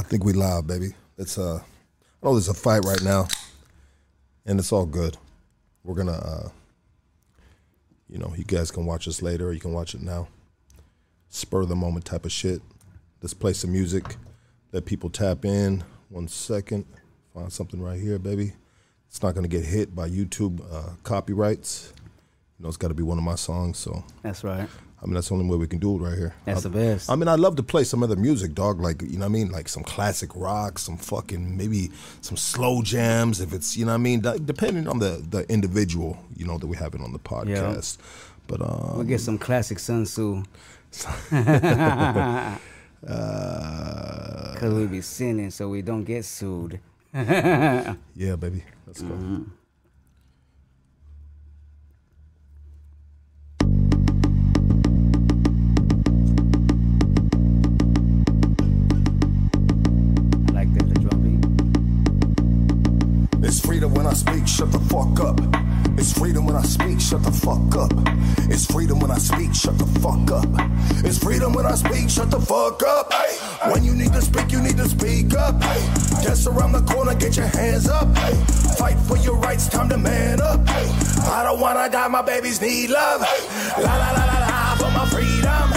I think we live, baby. It's uh, I know there's a fight right now, and it's all good. We're gonna, uh, you know, you guys can watch us later, or you can watch it now. Spur the moment type of shit. Let's play some music. Let people tap in. One second. Find something right here, baby. It's not gonna get hit by YouTube uh, copyrights. You know, it's got to be one of my songs. So That's right. I mean, that's the only way we can do it right here. That's I, the best. I mean, I'd love to play some other music, dog. Like, you know what I mean? Like some classic rock, some fucking, maybe some slow jams, if it's, you know what I mean? That- Depending on the, the individual, you know, that we have it on the podcast. But, um, We'll get some classic Sun Tzu. uh, Because we be sinning so we don't get sued. yeah, baby. Let's go. I I speak, shut the fuck up. It's freedom when I speak, shut the fuck up. It's freedom when I speak, shut the fuck up. It's freedom when I speak, shut the fuck up. Hey. When you need to speak, you need to speak up. Just around the corner, get your hands up. Fight for your rights, time to man up. I don't wanna die, my babies need love. La la la la la for my freedom.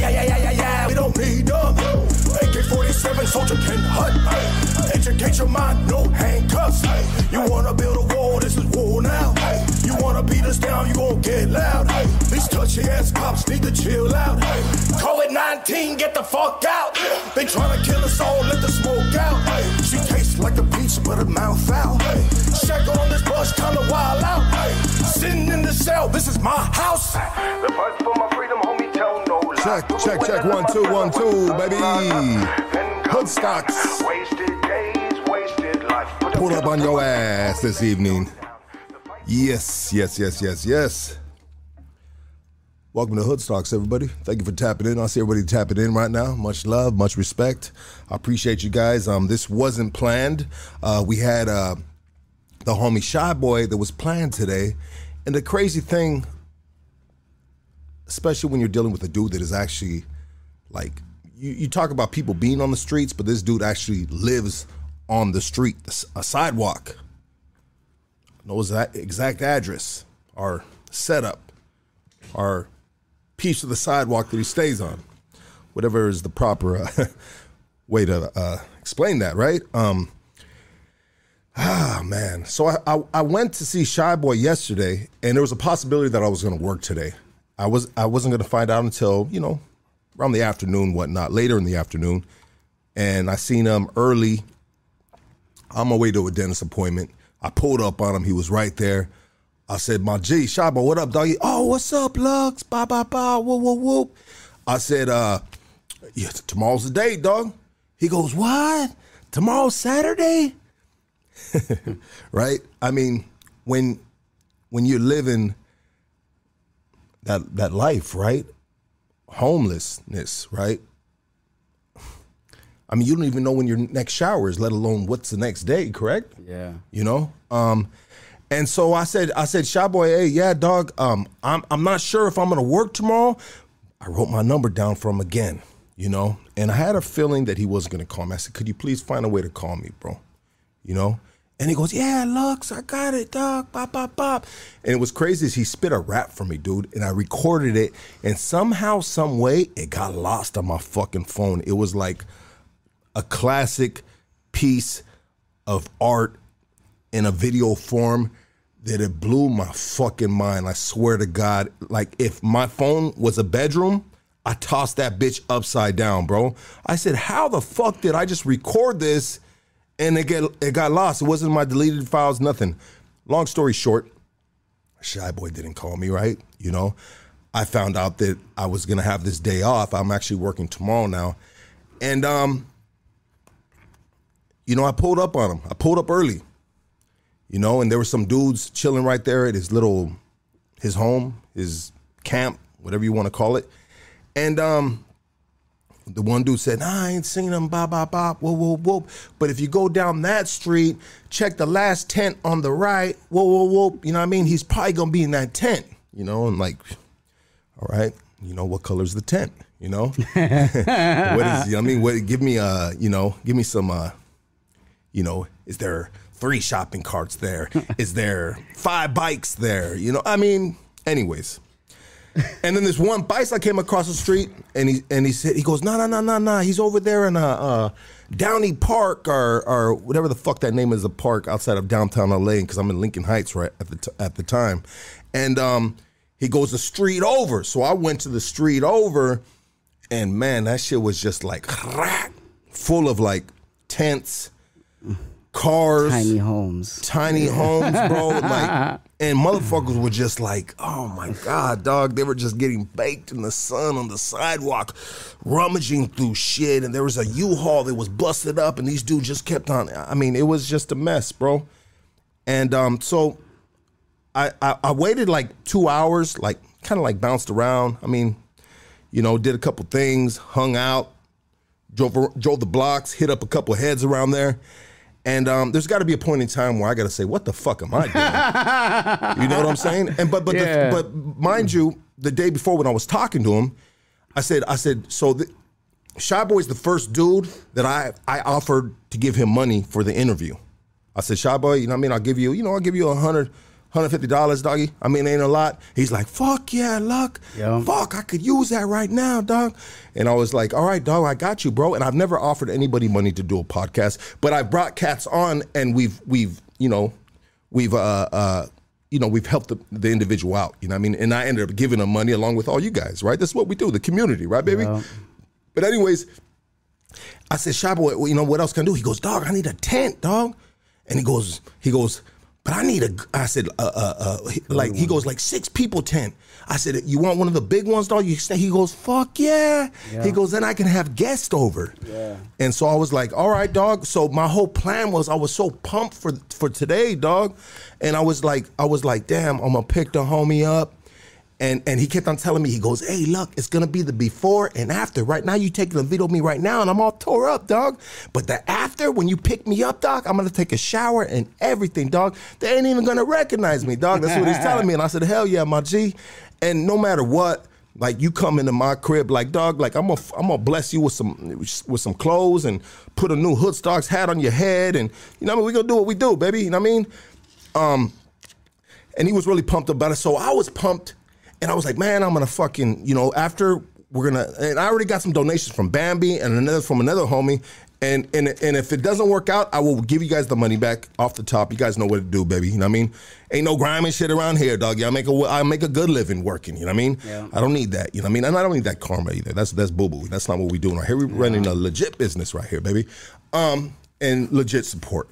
Yeah, yeah, yeah, yeah, yeah, we don't need them. AK-47 soldier can hunt. Educate your mind, no handcuffs. Hey. You wanna build a wall, this is war now. Hey. You wanna beat us down, you gon' get loud. Hey. These touchy ass cops need to chill out. Hey. COVID-19, get the fuck out. They tryna kill us all, let the smoke out. She tastes like the peach, but her mouth foul. Hey. Check on this bus, kinda wild out. Hey. Sitting in the cell, this is my house. The fight for my freedom, homie, tell no lie. Check, check, check, one, two, one, two, baby. Hoodstocks. Wasted Pull up on your ass this evening. Yes, yes, yes, yes, yes. Welcome to Hoodstocks, everybody. Thank you for tapping in. I see everybody tapping in right now. Much love, much respect. I appreciate you guys. Um, this wasn't planned. Uh, we had uh, the homie Shy Boy that was planned today, and the crazy thing, especially when you're dealing with a dude that is actually like you, you talk about people being on the streets, but this dude actually lives on the street, a sidewalk. Knows that exact address, our setup, our piece of the sidewalk that he stays on. Whatever is the proper uh, way to uh, explain that, right? Um, ah, man. So I, I, I went to see Shy Boy yesterday, and there was a possibility that I was going to work today. I was I wasn't going to find out until you know around the afternoon, whatnot, later in the afternoon, and I seen him early on my way to a dentist appointment. I pulled up on him. He was right there. I said, "My G, Shaba, what up, doggy? Oh, what's up, Lux? Ba ba ba, whoop whoop whoop." I said, "Uh, yeah, tomorrow's the day, dog." He goes, "What? Tomorrow's Saturday?" right? I mean, when when you're living that that life, right? Homelessness, right? I mean, you don't even know when your next shower is, let alone what's the next day, correct? Yeah. You know? Um, and so I said, I said, Shy boy, hey, yeah, dog, um, I'm I'm not sure if I'm gonna work tomorrow. I wrote my number down for him again, you know, and I had a feeling that he wasn't gonna call me. I said, Could you please find a way to call me, bro? You know? And he goes, Yeah, Lux, I got it, dog. Bop, bop, bop. And it was crazy is he spit a rap for me, dude. And I recorded it, and somehow, some way, it got lost on my fucking phone. It was like a classic piece of art in a video form that it blew my fucking mind. I swear to God. Like if my phone was a bedroom, I tossed that bitch upside down, bro. I said, how the fuck did I just record this and it get it got lost? It wasn't my deleted files, nothing. Long story short, Shy Boy didn't call me, right? You know, I found out that I was gonna have this day off. I'm actually working tomorrow now. And um, you know, I pulled up on him. I pulled up early. You know, and there were some dudes chilling right there at his little his home, his camp, whatever you want to call it. And um the one dude said, nah, I ain't seen him, bop, bop, bop, whoa, whoa, whoa. But if you go down that street, check the last tent on the right, whoa, whoa, whoa. You know what I mean? He's probably gonna be in that tent, you know, and like, all right, you know, what color's the tent? You know, what is? I mean, what? Give me uh, you know, give me some uh, you know, is there three shopping carts there? Is there five bikes there? You know, I mean, anyways. And then this one I came across the street, and he and he said he goes, no, no, no, no, no. He's over there in uh, uh, Downey Park or or whatever the fuck that name is, a park outside of downtown LA, because I'm in Lincoln Heights right at the t- at the time. And um, he goes the street over, so I went to the street over, and man, that shit was just like full of like tents, cars, Tiny homes. tiny homes, bro. Like, and motherfuckers were just like, oh my god, dog. They were just getting baked in the sun on the sidewalk, rummaging through shit. And there was a U-Haul that was busted up, and these dudes just kept on. I mean, it was just a mess, bro. And um, so I, I I waited like two hours, like kind of like bounced around. I mean, you know, did a couple things, hung out, drove drove the blocks, hit up a couple heads around there. And um, there's got to be a point in time where I got to say, "What the fuck am I doing?" you know what I'm saying? And but but Yeah. the, but mind you, the day before when I was talking to him, I said I said so. The, Shy Boy's the first dude that I I offered to give him money for the interview. I said, Shy Boy, you know what I mean? I'll give you, you know, I'll give you a hundred. $150, doggy. I mean, ain't a lot. He's like, fuck yeah, luck. Yeah. Fuck, I could use that right now, dog. And I was like, all right, dog, I got you, bro. And I've never offered anybody money to do a podcast, but I brought cats on and we've we've, you know, we've uh uh you know, we've helped the, the individual out. You know what I mean? And I ended up giving them money along with all you guys, right? That's what we do, the community, right, baby? Yeah. But anyways, I said, Shy Boy, you know what else can I do? He goes, dog, I need a tent, dog. And he goes, he goes, but I need a. I said, uh, uh, uh, like he goes, like six people tent. I said, you want one of the big ones, dog? You say, he goes, fuck yeah. He goes, then I can have guests over. Yeah. And so I was like, all right, dog. So my whole plan was I was so pumped for for today, dog. And I was like, I was like, damn, I'm gonna pick the homie up. And and he kept on telling me, he goes, hey, look, it's gonna be the before and after. Right now, you taking a video of me right now, and I'm all tore up, dog. But the after, when you pick me up, dog, I'm gonna take a shower and everything, dog. They ain't even gonna recognize me, dog. That's what he's telling me. And I said, hell yeah, my G. And no matter what, like you come into my crib, like dog, like I'm gonna I'm gonna bless you with some with some clothes and put a new Hoodstocks hat on your head, and you know what I mean. We gonna do what we do, baby. You know what I mean? Um, and he was really pumped about it. So I was pumped, and I was like, man, I'm gonna fucking, you know, after we're gonna, and I already got some donations from Bambi and another from another homie. And, and and if it doesn't work out, I will give you guys the money back off the top. You guys know what to do, baby. You know what I mean? Ain't no grimy shit around here, dog. I make a I make a good living working. You know what I mean? Yeah. I don't need that. You know what I mean? And I don't need that karma either. That's that's boo boo. That's not what we doing right here. We're running a legit business right here, baby. Um, and legit support.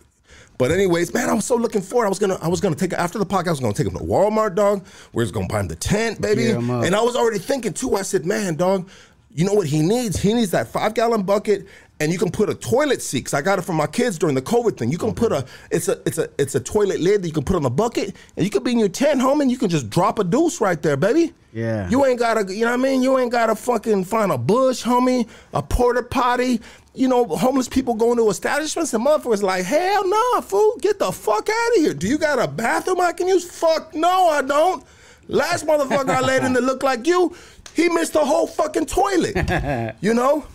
But anyways, man, I was so looking forward. I was gonna, I was gonna take after the podcast. I was gonna take him to Walmart, dog. We was gonna buy him the tent, baby. Up. And I was already thinking too. I said, man, dog, you know what he needs? He needs that five gallon bucket, and you can put a toilet seat. Cause I got it from my kids during the COVID thing. You can put a, it's a, it's a, it's a toilet lid that you can put on the bucket, and you can be in your tent, home, and you can just drop a deuce right there, baby. Yeah. You ain't gotta, you know what I mean? You ain't gotta fucking find a bush, homie, a porta potty. You know, homeless people going to establishments and motherfuckers like, hell no, fool, get the fuck out of here. Do you got a bathroom I can use? Fuck no, I don't. Last motherfucker I let in that looked like you, he missed the whole fucking toilet. you know?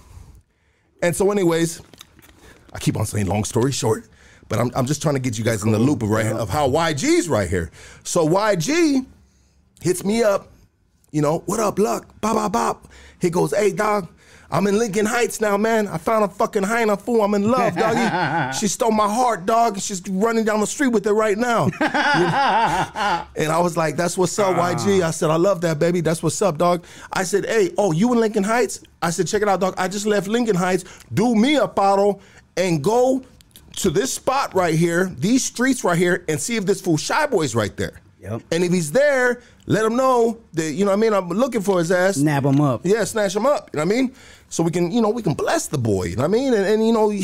And so, anyways, I keep on saying long story short, but I'm, I'm just trying to get you guys in the loop of right of how YG's right here. So YG hits me up, you know, what up, luck? Bop, bop, bop. He goes, hey, dog, I'm in Lincoln Heights now, man. I found a fucking hyena fool. I'm in love, doggy. she stole my heart, dog. and She's running down the street with it right now. And I was like, that's what's up, YG. Ah. I said, I love that, baby. That's what's up, dog. I said, hey, oh, you in Lincoln Heights? I said, check it out, dog. I just left Lincoln Heights. Do me a bottle and go to this spot right here, these streets right here, and see if this fool Shy Boy's right there. Yep. And if he's there, let him know that, you know what I mean? I'm looking for his ass. Nab him up. Yeah, snatch him up. You know what I mean? So we can, you know, we can bless the boy. You know I mean? And, and you know,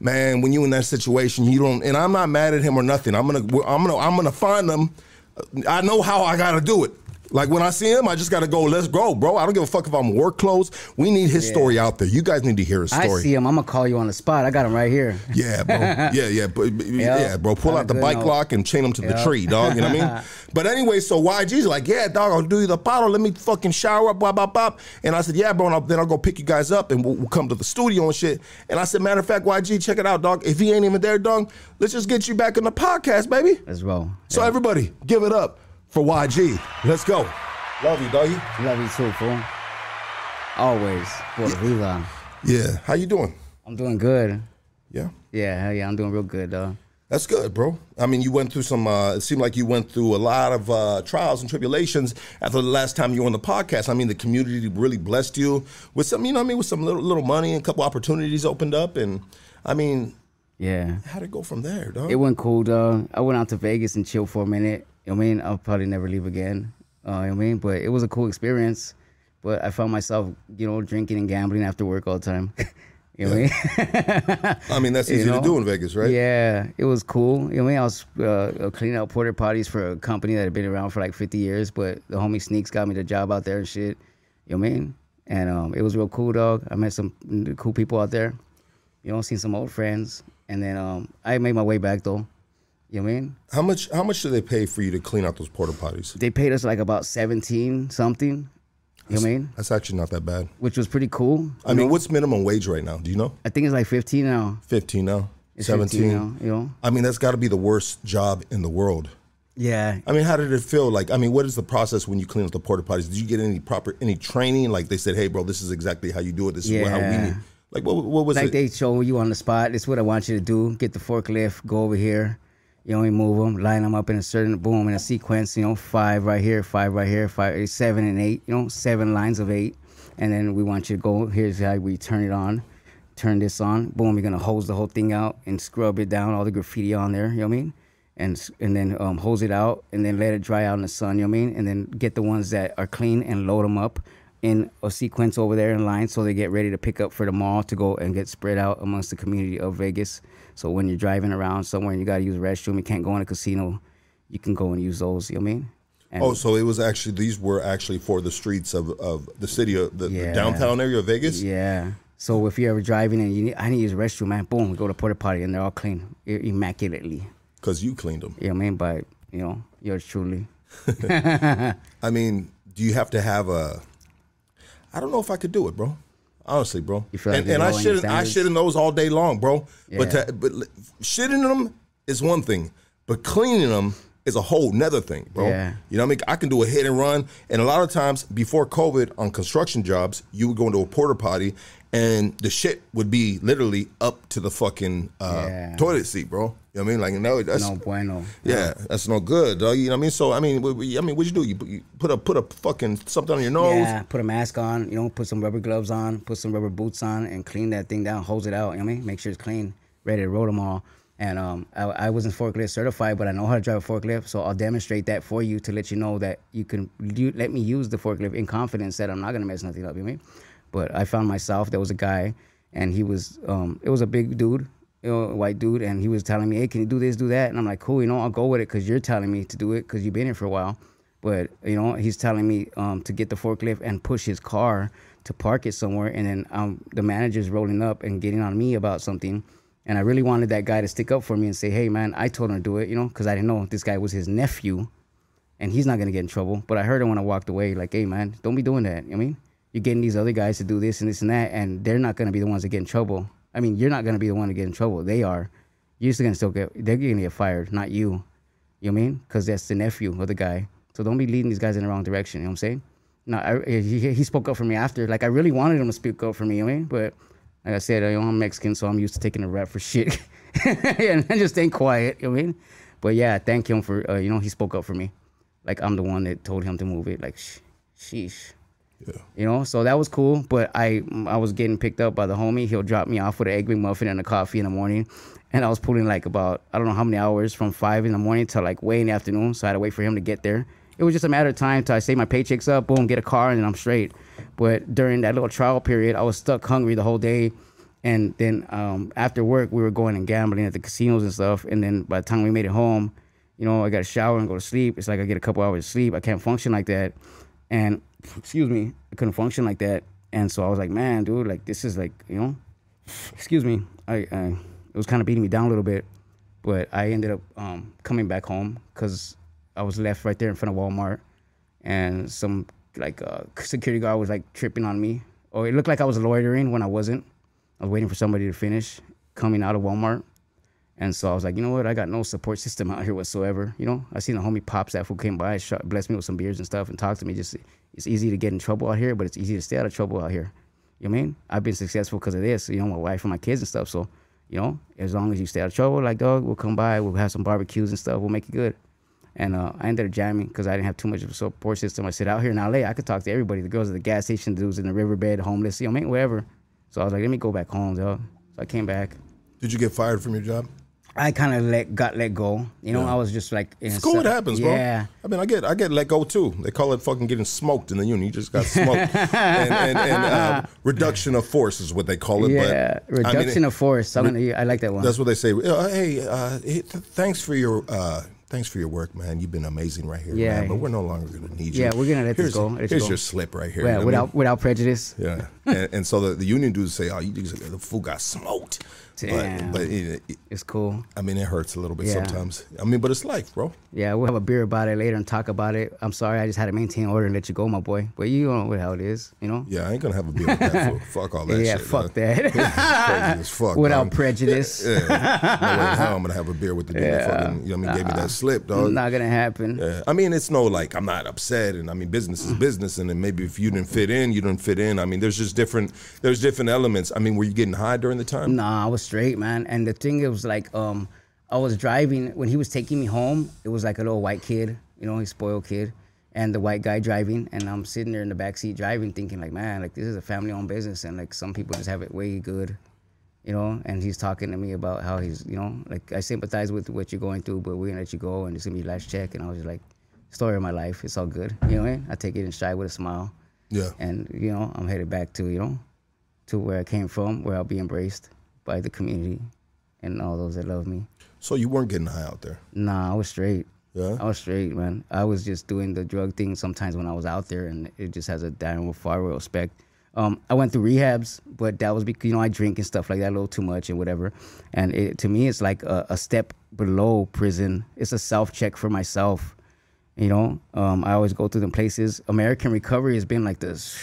man, when you in that situation, you don't. And I'm not mad at him or nothing. I'm gonna, I'm gonna, I'm gonna find him. I know how I gotta do it. Like when I see him, I just gotta go. Let's go, bro. I don't give a fuck if I'm work clothes. We need his story out there. You guys need to hear his story. I see him. I'm gonna call you on the spot. I got him right here. Yeah, bro. Yeah, yeah, but, but- yeah, bro. Pull out the bike note. lock and chain him to the tree, dog. You know what I mean? But anyway, so YG's like, yeah, dog, I'll do you the bottle. Let me fucking shower up, blah blah blah. And I said, yeah, bro. And I'll, then I'll go pick you guys up and we'll, we'll come to the studio and shit. And I said, matter of fact, YG, check it out, dog. If he ain't even there, dog, let's just get you back in the podcast, baby. As well. roll. So everybody, give it up for YG. Let's go. Love you, doggy. Love you too, fool. Always. Puerto Rico. Yeah. How you doing? I'm doing good. Yeah. Yeah, hell yeah, I'm doing real good, though. That's good, bro. I mean, you went through some. Uh, it seemed like you went through a lot of uh, trials and tribulations after the last time you were on the podcast. I mean, the community really blessed you with some, you know, what I mean, with some little little money and a couple opportunities opened up, and I mean, Yeah. how'd it go from there, dog? It went cool, dog. I went out to Vegas and chilled for a minute. You know what I mean? I'll probably never leave again. Uh, you know what I mean? But it was a cool experience. But I found myself, you know, drinking and gambling after work all the time. you know what I mean? I mean, that's You easy to do in Vegas, right? Yeah, it was cool. You know what I mean? I was uh, cleaning out porta potties for a company that had been around for like 50 years, but the homie Sneaks got me the job out there and shit. You know what I mean? And um, it was real cool, dog. I met some cool people out there. You know, seen some old friends. And then um, I made my way back, though. You know I mean? How much? How much do they pay for you to clean out those porta potties? They paid us like about 17 something. You know what I mean? That's actually not that bad. Which was pretty cool. I mean, what's minimum wage right now? Do you know? I think it's like 15 now. Fifteen now. It's Seventeen. 15 now, you know? I mean, that's got to be the worst job in the world. Yeah. I mean, how did it feel? Like, I mean, what is the process when you clean up the porta potties? Did you get any proper any training? Like they said, hey, bro, this is exactly how you do it. This is how we Yeah. need. Like, what, what was like it? Like they show you on the spot. This is what I want you to do. Get the forklift, go over here. You know, we move them, line them up in a certain boom in a sequence. You know, five right here, five right here, five, seven and eight. You know, seven lines of eight, and then we want you to go. Here's how we turn it on. Turn this on. Boom. You're gonna hose the whole thing out and scrub it down, all the graffiti on there. You know what I mean? And and then um, hose it out, and then let it dry out in the sun. You know what I mean? And then get the ones that are clean and load them up in a sequence over there in line so they get ready to pick up for the mall to go and get spread out amongst the community of Vegas. So when you're driving around somewhere and you got to use a restroom, you can't go in a casino, you can go and use those. You know what I mean? And oh, so it was actually these were actually for the streets of, of the city of the, the downtown area of Vegas. yeah. So if you're ever driving and you need, I need to use a restroom, man, boom, go to porta potty and they're all clean, immaculately. Because you cleaned them. You know what I mean? But you know, yours truly. I mean, do you have to have a? I don't know if I could do it, bro. Honestly, bro. You feel like and I shit I in those all day long, bro. But to, but shitting in them is one thing, but cleaning them is a whole nother thing, bro. Yeah. You know what I mean? I can do a hit and run, and a lot of times before COVID on construction jobs, you would go into a porta potty, and the shit would be literally up to the fucking uh, Yeah. toilet seat, bro. You know what I mean? Like no, that's No bueno. yeah, that's no good, dog. You know what I mean? So I mean, what, I mean, what you do? You, put- you put a put a fucking something on your nose. Yeah, put a mask on, you know, put some rubber gloves on, put some rubber boots on, and clean that thing down, hose it out. You know what I mean? Make sure it's clean, ready to roll them all. And um, I, I wasn't forklift certified, but I know how to drive a forklift, so I'll demonstrate that for you to let you know that you can you, let me use the forklift in confidence that I'm not gonna mess nothing up. You know what I mean? But I found myself there was a guy, and he was um, it was a big dude, you know, white dude, and he was telling me, hey, can you do this, do that? And I'm like, cool, you know, I'll go with it because you're telling me to do it because you've been here for a while. But you know, he's telling me um, to get the forklift and push his car to park it somewhere, and then um, the manager's rolling up and getting on me about something. And I really wanted that guy to stick up for me and say, "Hey, man, I told him to do it," you know, because I didn't know this guy was his nephew, and he's not gonna get in trouble. But I heard him when I walked away, like, "Hey, man, don't be doing that." I mean, you're getting these other guys to do this and this and that, and they're not gonna be the ones that get in trouble. I mean, you're not gonna be the one to get in trouble. They are. You're still gonna still get. They're gonna get fired, not you. You know what I mean? Because that's the nephew of the guy. So don't be leading these guys in the wrong direction. You know what I'm saying? No, I, he, he spoke up for me after. Like I really wanted him to speak up for me. You know I mean? But like I said, know, I'm Mexican, so I'm used to taking a rap for shit and just staying quiet. You know what I mean? But yeah, thank him for uh, you know he spoke up for me. Like I'm the one that told him to move it. Like, sh- sheesh. Yeah. You know, so that was cool. But I I was getting picked up by the homie. He'll drop me off with an egg McMuffin and a coffee in the morning. And I was pulling like about I don't know how many hours from five in the morning till like way in the afternoon. So I had to wait for him to get there. It was just a matter of time till I save my paychecks up, boom, get a car, and then I'm straight. But during that little trial period, I was stuck hungry the whole day. And then um, after work, we were going and gambling at the casinos and stuff. And then by the time we made it home, You know, I got to shower and go to sleep. It's like I get a couple hours of sleep. I can't function like that. And excuse me, I couldn't function like that. And so I was like, man, dude, like this is like, you know, excuse me. I, I it was kind of beating me down a little bit, but I ended up um, coming back home because I was left right there in front of Walmart, and some like uh, security guard was like tripping on me. Or it looked like I was loitering when I wasn't. I was waiting for somebody to finish coming out of Walmart. And so I was like, you know what? I got no support system out here whatsoever. You know, I seen the homie Pops that who came by, shot, blessed me with some beers and stuff, and talked to me. Just it's easy to get in trouble out here, but it's easy to stay out of trouble out here. You know I mean? I've been successful because of this. You know, my wife and my kids and stuff. So, you know, as long as you stay out of trouble, like dog, we'll come by, we'll have some barbecues and stuff. We'll make it good. And uh, I ended up jamming because I didn't have too much of a support system. I said out here in LA, I could talk to everybody. The girls at the gas station, the dudes in the riverbed, homeless, you know, what mean, whatever. So I was like, let me go back home, dog. So I came back. Did you get fired from your job? I kind of let got let go. You know, I was just like, in It's cool. It happens, bro. Yeah. I mean, I get I get let go too. They call it fucking getting smoked in the union. You just got smoked. and and, and uh, reduction of force is what they call it. Yeah, but, I reduction mean, of force. I'm gonna, I like that one. That's what they say. Uh, hey, uh, thanks for your uh, thanks for your work, man. You've been amazing right here, Yeah. man. But we're no longer gonna need you. Yeah, we're gonna let this here's, go, let here's go. your slip right here. yeah, you know what I without mean? without prejudice. Yeah, and, and so the, the union dudes say, "Oh, you the fool got smoked." Damn. But, but it, it- It's cool. I mean, it hurts a little bit Yeah. sometimes. I mean, but it's life, bro. Yeah, we'll have a beer about it later and talk about it. I'm sorry, I just had to maintain order and let you go, my boy. But you don't know what how it is, you know. Yeah, I ain't gonna have a beer with that fool. Fuck all that yeah, shit. fuck man. that. Crazy as fuck. Without dog. prejudice. Yeah, no way hell I'm gonna have a beer with the dude that fucking, you know, what I mean, gave me that slip, dog. It's not gonna happen. Yeah. I mean, it's no like I'm not upset, and I mean, business is mm. business, and then maybe if you didn't fit in, you didn't fit in. I mean, there's just different, there's different elements. I mean, were you getting high during the time? Nah, I was straight, man. And the thing it was like, um, I was driving when he was taking me home. It was like a little white kid, you know, he's spoiled kid, and the white guy driving, and I'm sitting there in the back seat driving, thinking like, man, like this is a family-owned business, and like some people just have it way good, you know. And he's talking to me about how he's, you know, like I sympathize with what you're going through, but we're gonna let you go, and it's gonna be your last check. And I was just like, story of my life, it's all good, you know. What I, mean? I take it in stride with a smile Yeah. and you know i'm headed back to you know to where i came from where i'll be embraced by the community and all those that love me So you weren't getting high out there. nah i was straight Yeah? i was straight man i was just doing the drug thing sometimes when i was out there and it just has a downward far respect um, I went through rehabs, but that was because you know I drink and stuff like that a little too much and whatever. And it, to me, it's like a, a step below prison. It's a self check for myself. You know, um, I always go through them places. American Recovery has been like this,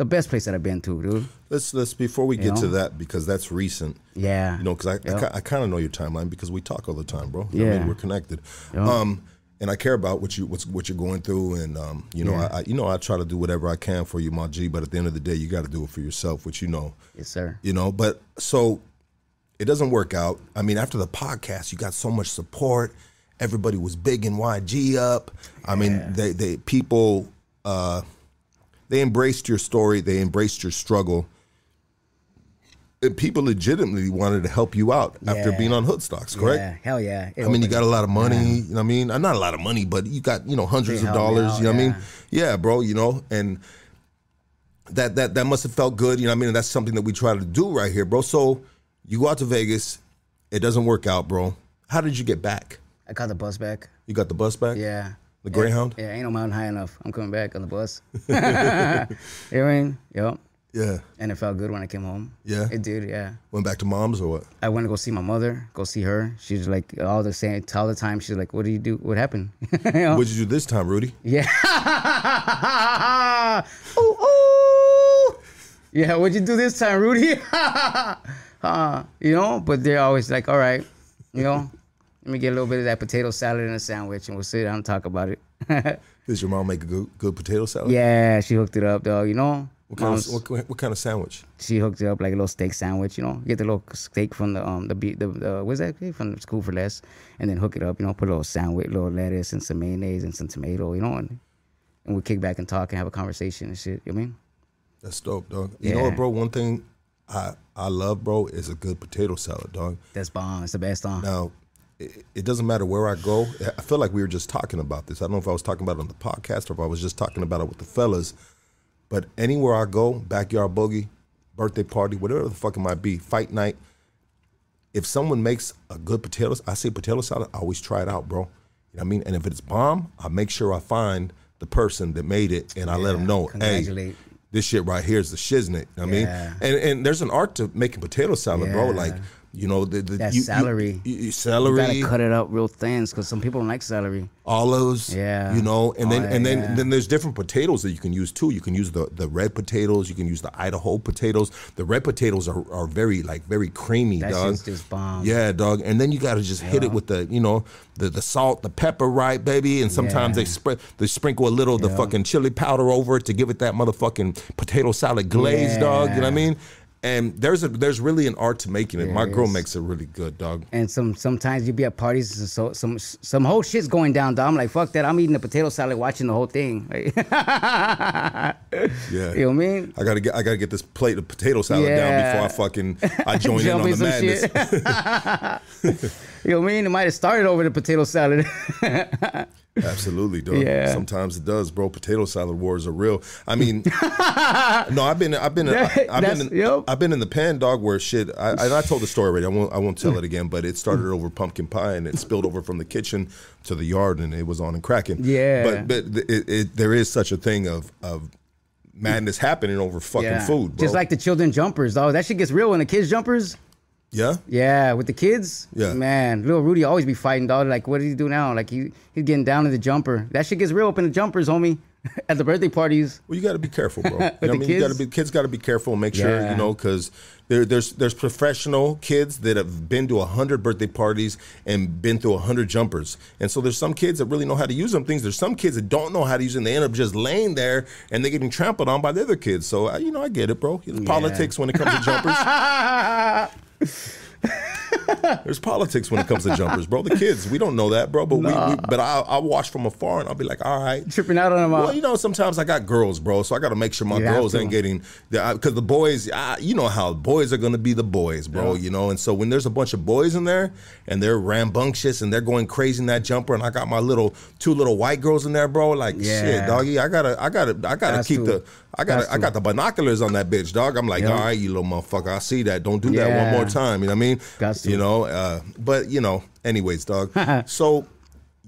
the best place that I've been to, dude. Let's let's before we get to that because that's recent. Yeah, You know, because I, I, Yep. ki- I kind of know your timeline because we talk all the time, bro. You know I mean, we're connected. Yep. Um, and I care about what you what's what you're going through, and um, you know, Yeah. I, I you know I try to do whatever I can for you, my G. But at the end of the day, you got to do it for yourself, which you know, yes, sir. you know. But so it doesn't work out. I mean, after the podcast, you got so much support. Everybody was big in YG up. I mean, they they people uh, they embraced your story. They embraced your struggle. And people legitimately wanted to help you out after being on Hoodstocks, correct? Yeah, hell yeah. It I mean, you got a lot of money. You know what I mean? Uh, Not a lot of money, but you got you know hundreds of dollars. out, you know what I mean? yeah. Yeah, bro. You know, and that that that must have felt good. You know what I mean? And that's something that we try to do right here, bro. So you go out to Vegas, it doesn't work out, bro. How did you get back? I got the bus back. You got the bus back? Yeah. The Greyhound? Yeah, ain't no mountain high enough. I'm coming back on the bus. you know what I mean? Yep. Yeah. And it felt good when I came home. Yeah? It did, yeah. Went back to mom's or what? I went to go see my mother, go see her. She's like all the same all the time. She's like, What do you do? What happened? You know? What'd you do this time, Rudy? Yeah. ooh, ooh. Yeah, what'd you do this time, Rudy? uh, you know, but they're always like, all right, you know, let me get a little bit of that potato salad and a sandwich and we'll sit down and talk about it. Does your mom make a good, good potato salad? yeah, she hooked it up, dog. You know, What kind, Mom's- of, what, what kind of sandwich? she hooked it up like a little steak sandwich. You know, get the little steak from the um the the, the what's that from the Food 4 Less, and then hook it up. You know, put a little sandwich, little lettuce and some mayonnaise and some tomato. You know, and and we kick back and talk and have a conversation and shit. You know what I mean? That's dope, dog. You know what, bro? One thing I I love, bro, is a good potato salad, dog. That's bomb. It's the best on. Now, it, it doesn't matter where I go. I feel like we were just talking about this. I don't know if I was talking about it on the podcast or if I was just talking about it with the fellas. But anywhere I go, backyard boogie, birthday party, whatever the fuck it might be, fight night, if someone makes a good potato, I say potato salad, I always try it out, bro. You know what I mean? And if it's bomb, I make sure I find the person that made it and I let them know, hey, this shit right here is the shiznit. You know what I mean? And and there's an art to making potato salad, bro. Like, you know, the, the That you- you- celery. you- you- You gotta cut it up real thin because some people don't like celery. olives. Yeah. You know, and then Oh, and then yeah. then there's different potatoes that you can use too. You can use the the red potatoes. You can use the Idaho potatoes. The red potatoes are, are very like very creamy, That dog. just bomb. Yeah, dog. And then you got to just hit it with the you know the the salt, the pepper, right, baby. And sometimes they spread they sprinkle a little of the fucking chili powder over it to give it that motherfucking potato salad glaze, dog. You know what I mean? And there's a there's really an art to making it. There My girl is. makes it really good, dog. And some sometimes you be at parties, and so some some whole shit's going down. Dog. I'm like, fuck that. I'm eating the potato salad, watching the whole thing. Yeah. you know what I mean? I gotta get I gotta get this plate of potato salad down before I fucking I join in on the madness. You know what I mean? It might have started over the potato salad. Absolutely, dog. Yeah. Sometimes it does, bro. Potato salad wars are real. I mean, no, I've been, I've been, I, have been, in, yep. I've been in the pen, dog. Where shit, I, and I told the story already. I won't, I won't tell it again. But it started over pumpkin pie, and it spilled over from the kitchen to the yard, and it was on and cracking. Yeah. But, but it, it, there is such a thing of of madness happening over fucking Yeah. food, bro. Just like the children jumpers, dog. That shit gets real when the kids jumpers. Yeah. Yeah, with the kids. Yeah. Man, little Rudy always be fighting, dog. Like, what did he do now? Like, he he's getting down to the jumper. That shit gets real up in the jumpers, homie. At the birthday parties. Well, you got to be careful, bro. You know what I mean? You got to kids? be kids. Got to be careful and make sure you know because there, there's there's professional kids that have been to a hundred birthday parties and been through a hundred jumpers, and so there's some kids that really know how to use them things. There's some kids that don't know how to use them. They end up just laying there and they're getting trampled on by the other kids. So you know, I get it, bro. There's Politics when it comes to jumpers. There's politics when it comes to jumpers, bro. The kids, we don't know that, bro. But we, we but I I watch from afar and I'll be like, all right, Tripping out on them. well, you know, sometimes I got girls, bro, so I got to make sure my You girls ain't getting because uh, the boys, I, you know how boys are gonna be the boys, bro. You know, and so when there's a bunch of boys in there and they're rambunctious and they're going crazy in that jumper, and I got my little two little white girls in there, bro. Like shit, doggy, I gotta, I gotta, I gotta Has keep the, I got, I got the binoculars on that bitch, dog. I'm like, Yeah. all right, you little motherfucker, I see that. Don't do that one more time. You know what I mean? Got. You know, uh, but you know, anyways, dog. so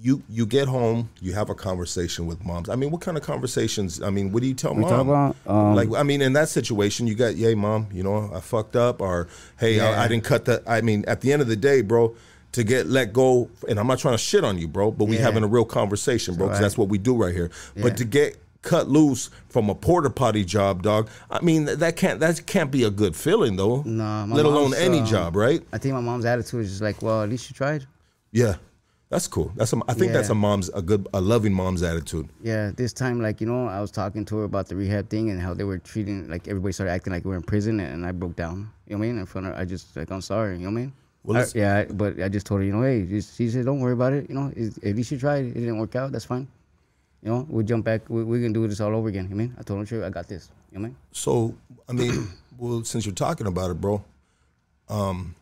you you get home, you have a conversation with moms. I mean, what kind of conversations? I mean, what do you tell We mom? about, um, like, I mean, in that situation, you got, yay, mom, you know, I fucked up, or hey, I, Yeah. I didn't cut the. I mean, at the end of the day, bro. To get let go, and I'm not trying to shit on you, bro, but we Yeah. having a real conversation, bro, because Right. that's what we do right here. Yeah. But to get cut loose from a porta potty job, dog, I mean, that, can't that can't be a good feeling, though. Nah, my let alone any um, job, right? I think my mom's attitude is just like, well, at least you tried. Yeah, that's cool. That's a, I think that's a mom's a good a loving mom's attitude. Yeah, this time, like, you know, I was talking to her about the rehab thing and how they were treating, like, everybody started acting like we were in prison and I broke down. You know what I mean? In front of her, I just, like, I'm sorry. You know what I mean? Well, I- yeah, but I just told her, you know, hey, she said, don't worry about it. You know, at least you tried. It didn't work out. That's fine. You know, we'll jump back. We, we can do this all over again. You know I mean? I told her, sure, I got this. You know I mean? So, I mean, well, since you're talking about it, bro, um,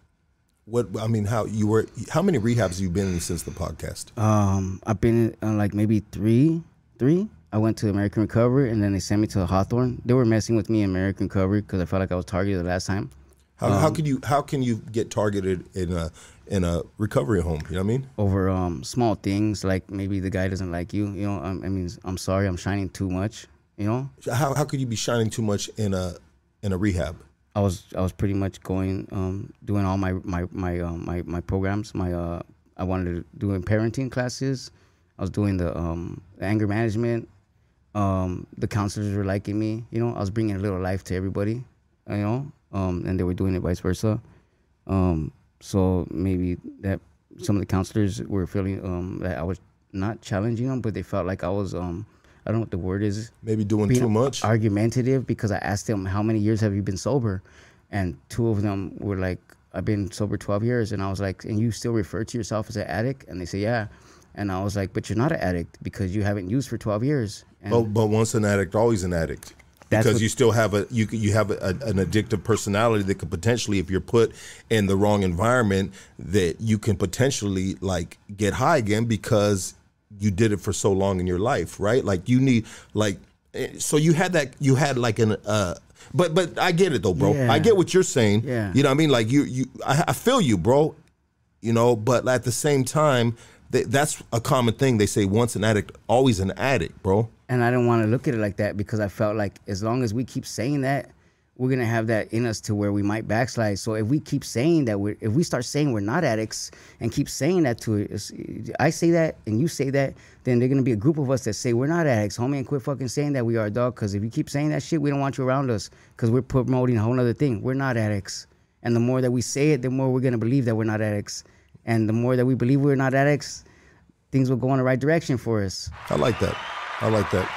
what I mean, how you were, how many rehabs have you been in since the podcast? Um, I've been in uh, like maybe three, three. I went to American Recovery and then they sent me to Hawthorne. They were messing with me in American Recovery because I felt like I was targeted the last time. How, um, how can you how can you get targeted in a in a recovery home? You know what I mean? over um, small things like maybe the guy doesn't like you. You know, um, I mean, I'm sorry, I'm shining too much. You know, How how could you be shining too much in a in a rehab? I was I was pretty much going um, doing all my my my um, my my programs. My uh, I wanted to doing parenting classes. I was doing the um, anger management. Um, the counselors were liking me. You know, I was bringing a little life to everybody. You know, um, and they were doing it vice versa. Um, so maybe that some of the counselors were feeling um, that I was not challenging them, but they felt like I was um, I don't know what the word is Maybe doing too much. argumentative because I asked them how many years have you been sober, and two of them were like, "I've been sober 12 years," and I was like, "And you still refer to yourself as an addict?" And they say, "Yeah," and I was like, "But you're not an addict because you haven't used for 12 years." And But, but once an addict, always an addict. That's Because what- you still have a you you have a, an addictive personality that could potentially, if you're put in the wrong environment, that you can potentially like get high again because you did it for so long in your life, right? Like you need like eh, so you had that you had like an uh but but I get it though, bro. Yeah. I get what you're saying. Yeah. You know what I mean? Like you you I, I feel you, bro. You know, but at the same time, they, that's a common thing. They say once an addict, always an addict, bro. And I didn't want to look at it like that because I felt like as long as we keep saying that, we're gonna have that in us to where we might backslide. So if we keep saying that we're, if we start saying we're not addicts and keep saying that to us, I say that and you say that, then there's gonna be a group of us that say we're not addicts, homie, and quit fucking saying that we are, dog. Because if you keep saying that shit, we don't want you around us because we're promoting a whole other thing. We're not addicts, and the more that we say it, the more we're gonna believe that we're not addicts, and the more that we believe we're not addicts, things will go in the right direction for us. I like that. I like that.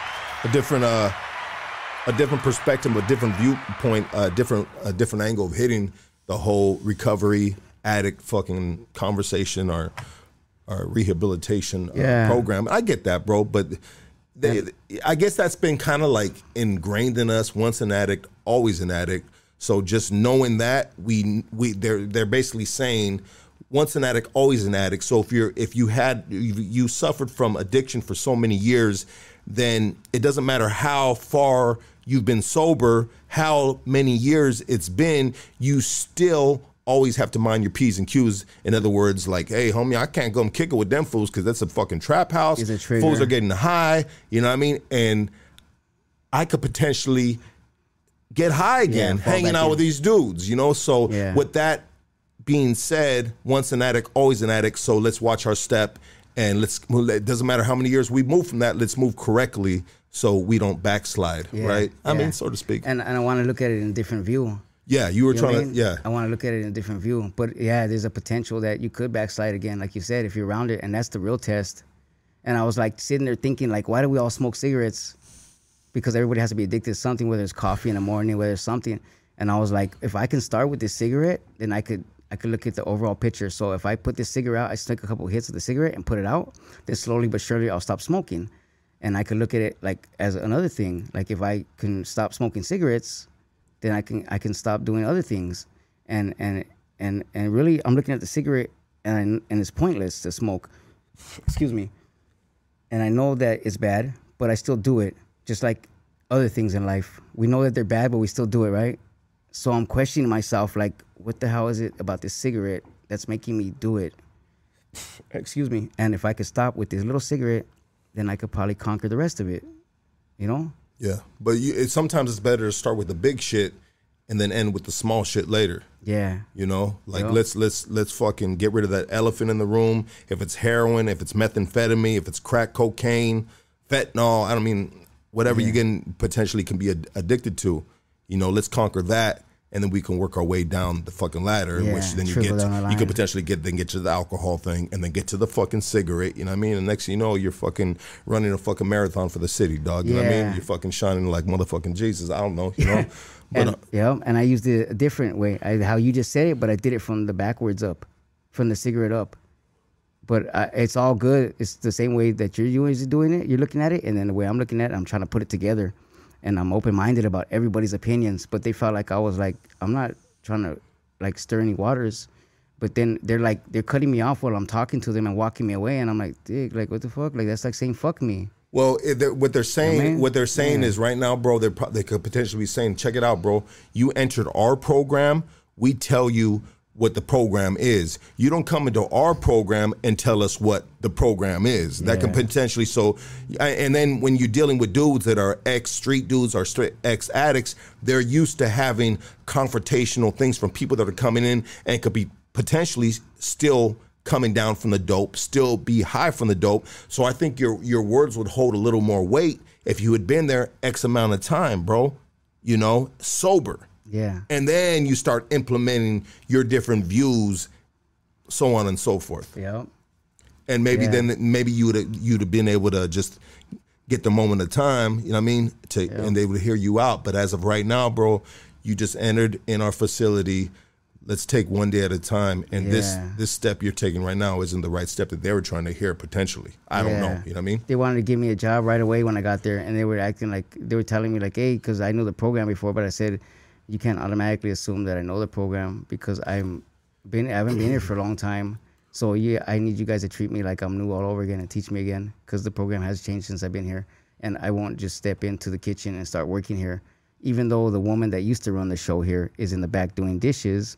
A different uh a different perspective, a different viewpoint, a different a different angle of hitting the whole recovery addict fucking conversation or or rehabilitation uh, program. I get that, bro, but they, I guess that's been kind of like ingrained in us. Once an addict, always an addict. So just knowing that we we they're they're basically saying once an addict, always an addict. So if you're if you had you, you suffered from addiction for so many years, then it doesn't matter how far you've been sober, how many years it's been, you still always have to mind your p's and q's. In other words, like, hey, homie, I can't go and kick it with them fools because that's a fucking trap house. Fools are getting high. You know what I mean? And I could potentially get high again, fall hanging out in. with these dudes. You know, so Yeah. with that being said, once an addict, always an addict. So let's watch our step, and let's. It doesn't matter how many years we move from that. Let's move correctly so we don't backslide. Yeah, right? I yeah. mean, so to speak. And and I want to look at it in a different view. yeah, you were You trying I mean? to. Yeah, I want to look at it in a different view. But yeah, there's a potential that you could backslide again, like you said, if you're around it, and that's the real test. And I was like sitting there thinking, like, why do we all smoke cigarettes? Because everybody has to be addicted to something, whether it's coffee in the morning, whether it's something. And I was like, if I can start with this cigarette, then I could I could look at the overall picture. So if I put this cigarette out, I smoke a couple hits of the cigarette and put it out, then slowly but surely I'll stop smoking. And I could look at it like as another thing. Like if I can stop smoking cigarettes, then I can I can stop doing other things. And and and and really, I'm looking at the cigarette, and and it's pointless to smoke. Excuse me. And I know that it's bad, but I still do it, just like other things in life. We know that they're bad, but we still do it, right? So I'm questioning myself, like, what the hell is it about this cigarette that's making me do it? Excuse me. And if I could stop with this little cigarette, then I could probably conquer the rest of it. You know? yeah. But you, it, sometimes it's better to start with the big shit and then end with the small shit later. Yeah. You know, like Yeah. let's let's let's fucking get rid of that elephant in the room. If it's heroin, if it's methamphetamine, if it's crack cocaine, fentanyl, I don't mean whatever you can potentially can be ad- addicted to. You know, let's conquer that, and then we can work our way down the fucking ladder. Yeah, which then you get down the you could potentially get then get to the alcohol thing, and then get to the fucking cigarette. You know what I mean? And next thing you know, you're fucking running a fucking marathon for the city, dog. You know what I mean? You're fucking shining like motherfucking Jesus. I don't know. You know, but and uh, yeah, and I used it a different way. I, how you just said it, but I did it from the backwards up, from the cigarette up. But I, it's all good. It's the same way that you're doing it. You're looking at it, and then the way I'm looking at it, I'm trying to put it together. And I'm open minded about everybody's opinions. But they felt like I was like, I'm not trying to like stir any waters. But then they're like, they're cutting me off while I'm talking to them and walking me away. And I'm like, dig, like what the fuck? Like that's like saying fuck me. Well, eh, they're, what they're saying, mean? what they're saying Yeah. is right now, bro. They they could potentially be saying, check it out, bro. You entered our program. We tell you what the program is. You don't come into our program and tell us what the program is. That can potentially so. And then when you're dealing with dudes that are ex street dudes or ex addicts, they're used to having confrontational things from people that are coming in and could be potentially still coming down from the dope, still be high from the dope. So I think your your words would hold a little more weight if you had been there X amount of time, bro. You know, sober. Yeah. And then you start implementing your different views, so on and so forth. Yeah. And maybe Yeah. then maybe you would you'd have been able to just get the moment of time, you know what I mean? To and they would hear you out. But as of right now, bro, you just entered in our facility. Let's take one day at a time. And this Yeah. this step you're taking right now isn't the right step that they were trying to hear potentially. I don't know. You know what I mean? They wanted to give me a job right away when I got there, and they were acting like they were telling me like, "Hey," because I knew the program before, but I said, "You can't automatically assume that I know the program because I'm been I haven't been here for a long time. So yeah, I need you guys to treat me like I'm new all over again and teach me again because the program has changed since I've been here." and I won't just step into the kitchen and start working here. Even though the woman that used to run the show here is in the back doing dishes,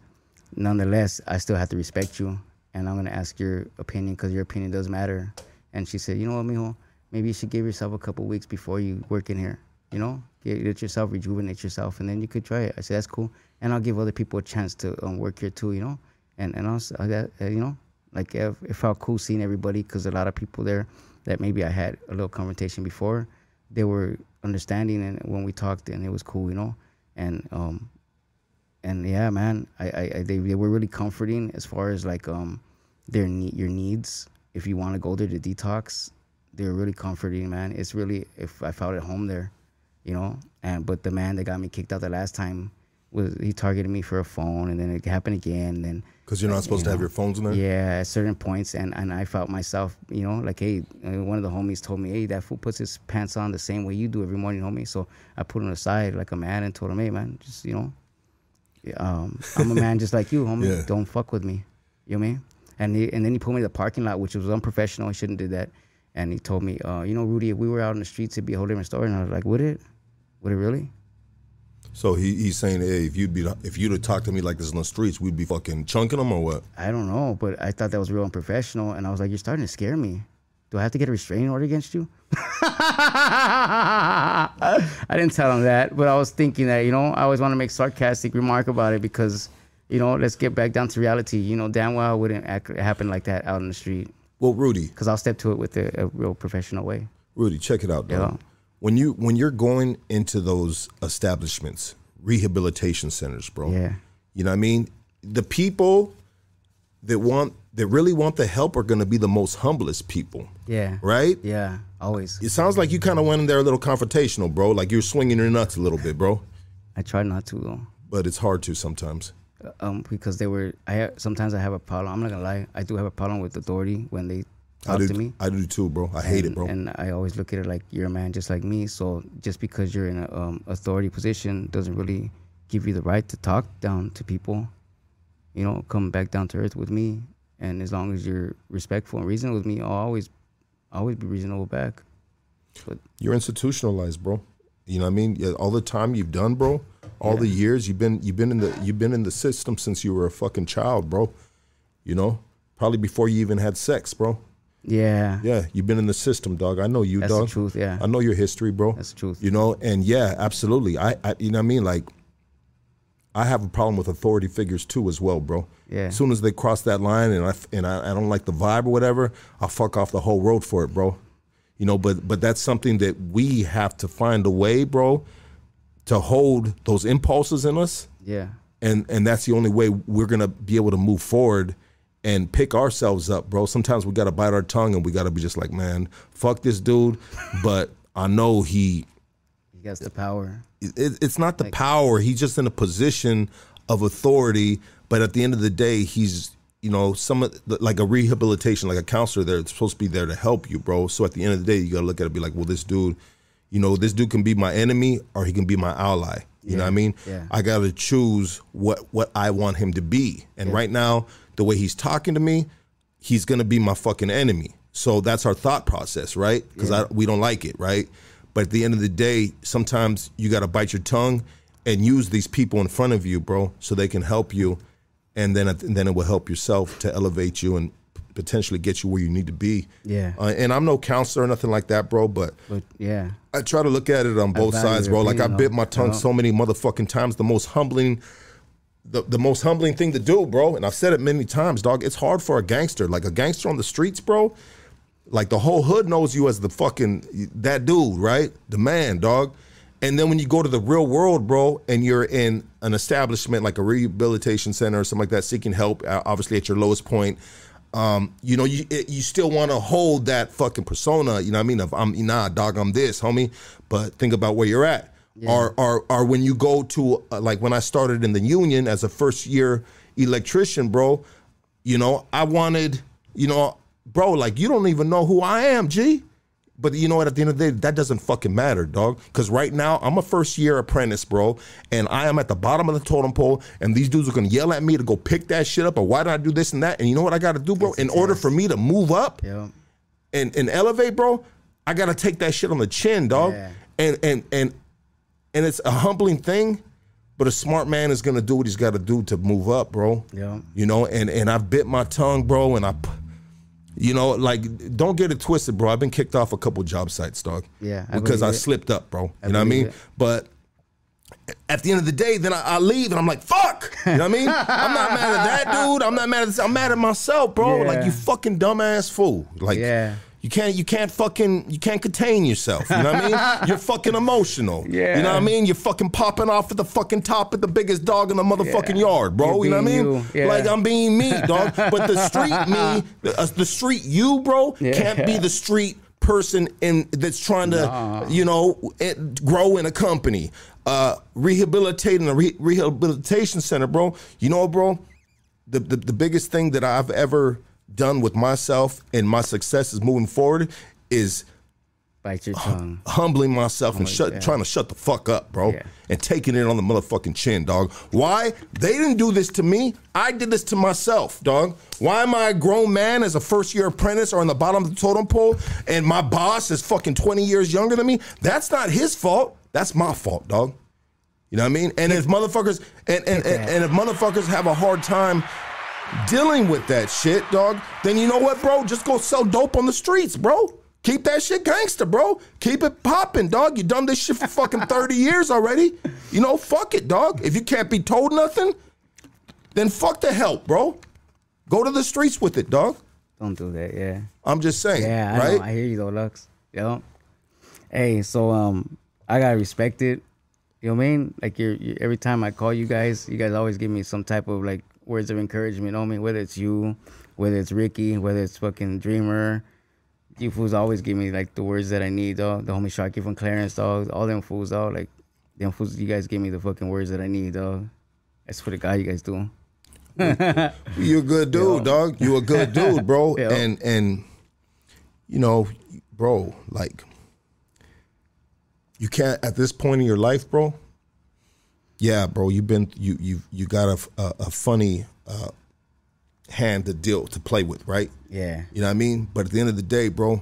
nonetheless, I still have to respect you, and I'm gonna ask your opinion because your opinion does matter. And she said, you know what, mijo, maybe you should give yourself a couple weeks before you work in here. You know, get, yourself rejuvenate yourself, and then you could try it. I said that's cool, and I'll give other people a chance to um, work here too. You know, and and also I uh, you know like it, it felt cool seeing everybody because a lot of people there that maybe I had a little confrontation before, they were understanding and when we talked and it was cool, you know, and um and yeah, man, I, I, I they, they were really comforting as far as like um their need your needs. If you want to go there to detox, they're really comforting, man. It's really if I felt at home there, you know. And but the man that got me kicked out the last time was he targeted me for a phone, and then it happened again. And then Because you're not supposed to have your phones in there. yeah, at certain points, and, and I felt myself, you know, like, hey, uh, one of the homies told me, hey, that fool puts his pants on the same way you do every morning, homie. So I put him aside like a man and told him, hey, man, just, you know, um, I'm a man just like you, homie. Yeah. Don't fuck with me. You know what I mean? And, he, and then he pulled me to the parking lot, which was unprofessional. He shouldn't do that. And he told me, uh, you know, Rudy, if we were out in the streets, it'd be a whole different story. And I was like, would it? Would it really? So he, he's saying, hey, if you'd be if you'd have talked to me like this in the streets, we'd be fucking chunking them or what? I don't know, but I thought that was real unprofessional, and I was like, "You're starting to scare me. Do I have to get a restraining order against you?" I didn't tell him that, but I was thinking that you know I always want to make sarcastic remark about it because you know let's get back down to reality. You know, damn well it wouldn't act, happen like that out in the street Well, Rudy, because I'll step to it with a, a real professional way. Rudy, check it out, dog. Yeah. When you when you're going into those establishments, rehabilitation centers, bro. Yeah. You know what I mean? The people that want that really want the help are going to be the most humblest people, Yeah. right? Yeah. Always. It sounds like you kind of went in there a little confrontational, bro. Like you're swinging your nuts a little bit, bro. I try not to though. But it's hard to sometimes. um, because they were. I sometimes I have a problem. I'm not gonna lie. I do have a problem with authority when they talk do. to me. I do too, bro. I hate it, bro. And I always look at it like you're a man just like me. So just because you're in an um, authority position doesn't really give you the right to talk down to people. You know, come back down to earth with me. And as long as you're respectful and reasonable with me, I'll always, always be reasonable back. But You're institutionalized, bro. You know what I mean? Yeah, all the time you've done, bro. All the years you've been you've been in the you've been in the system since you were a fucking child, bro. You know, probably before you even had sex, bro. Yeah, Yeah, you've been in the system, dog. I know you, dog. That's the truth, yeah. I know your history, bro. That's the truth. You know, and yeah, absolutely. I, I you know what I mean? Like, I have a problem with authority figures too, as well, bro. Yeah. As soon as they cross that line, and I and I, I don't like the vibe or whatever, I'll fuck off the whole road for it, bro. You know, but but that's something that we have to find a way, bro, to hold those impulses in us yeah, and and that's the only way we're gonna be able to move forward and pick ourselves up, bro. Sometimes we gotta bite our tongue and we gotta be just like, man, fuck this dude, but I know he. he got the power. It, it's not the power. He's just in a position of authority, but at the end of the day, he's you know some the, like a rehabilitation, like a counselor. There, it's supposed to be there to help you, bro. So at the end of the day, you gotta look at it, and be like, well, this dude, you know, this dude can be my enemy or he can be my ally. You know what I mean? yeah. I got to choose what what I want him to be. And right now, the way he's talking to me, he's gonna be my fucking enemy. So that's our thought process, right? Because I we don't like it, right? But at the end of the day, sometimes you got to bite your tongue and use these people in front of you, bro, so they can help you, and then and then it will help yourself to elevate you and potentially get you where you need to be. Yeah. Uh, and I'm no counselor or nothing like that, bro, but But yeah, I try to look at it on both sides, bro. Like I bit my tongue so many motherfucking times. The most humbling, the, the most humbling thing to do, bro. And I've said it many times, dog. It's hard for a gangster, like a gangster on the streets, bro. Like the whole hood knows you as the fucking that dude, right? The man, dog. And then when you go to the real world, bro, and you're in an establishment like a rehabilitation center or something like that, seeking help, obviously at your lowest point, um, you know, you you still want to hold that fucking persona. You know what I mean? Of I'm nah, dog, I'm this, homie. But think about where you're at. Or or or when you go to uh, like when I started in the union as a first year electrician, bro. You know, I wanted, you know, bro, like you don't even know who I am, G. But you know what? At the end of the day, that doesn't fucking matter, dog. Because right now, I'm a first year apprentice, bro, and I am at the bottom of the totem pole, and these dudes are gonna yell at me to go pick that shit up, or why did I do this and that? And you know what I gotta do, bro? In order for me to move up yeah, and, and elevate, bro, I gotta take that shit on the chin, dog. Yeah. And and and and it's a humbling thing, but a smart man is gonna do what he's got to do to move up, bro. Yeah. You know, and and I've bit my tongue, bro, and I, you know, like don't get it twisted, bro. I've been kicked off a couple job sites, dog. Yeah, I because I it. slipped up, bro. you know what I mean? it. But at the end of the day, then I, I leave and I'm like, fuck. You know what I mean? I'm not mad at that dude. I'm not mad at this. I'm mad at myself, bro. Yeah. Like you fucking dumbass fool. Like Yeah. You can't you can't fucking you can't contain yourself. You know what I mean? You're fucking emotional. Yeah. You know what I mean? You're fucking popping off at the fucking top of the biggest dog in the motherfucking Yeah. yard, bro. You know what I mean? Yeah. Like I'm being me, dog. But the street me, the, uh, the street you, bro, Yeah. can't be the street person in that's trying to, you know, it, grow in a company, uh, rehabilitating a re- rehabilitation center, bro. You know, bro, the, the the biggest thing that I've ever done with myself and my successes moving forward is Bite your tongue. humbling myself and shut, yeah. trying to shut the fuck up, bro, Yeah. and taking it on the motherfucking chin, dog. Why? They didn't do this to me. I did this to myself, dog. Why am I a grown man as a first year apprentice or on the bottom of the totem pole and my boss is fucking 20 years younger than me? That's not his fault. That's my fault, dog. You know what I mean? And if motherfuckers and and, and, and if motherfuckers have a hard time dealing with that shit, dog, then you know what, bro? Just go sell dope on the streets, bro. Keep that shit gangster, bro. Keep it popping, dog. You done this shit for fucking 30 years already. You know, fuck it, dog. If you can't be told nothing, then fuck the help, bro. Go to the streets with it, dog. Don't do that. Yeah. I'm just saying, Yeah, I right? know. I hear you though, Lux. Yo. Hey, so um, I gotta respect it. You know what I mean? Like you're, you every time I call you guys, you guys always give me some type of like words of encouragement. What I mean? Whether it's you, whether it's Ricky, whether it's fucking Dreamer, you fools always give me like the words that I need, dog. The homie Sharky from Clarence, dog. All them fools, dog. Like them fools, you guys give me the fucking words that I need, dog. I swear to God, you guys do. You're a good dude, dog. You're a good dude, bro. Yeah. And and you know, bro, like you can't at this point in your life, bro. Yeah, bro, you've been you you you got a a, a funny uh, hand to deal to play with, right? Yeah. You know what I mean? But at the end of the day, bro,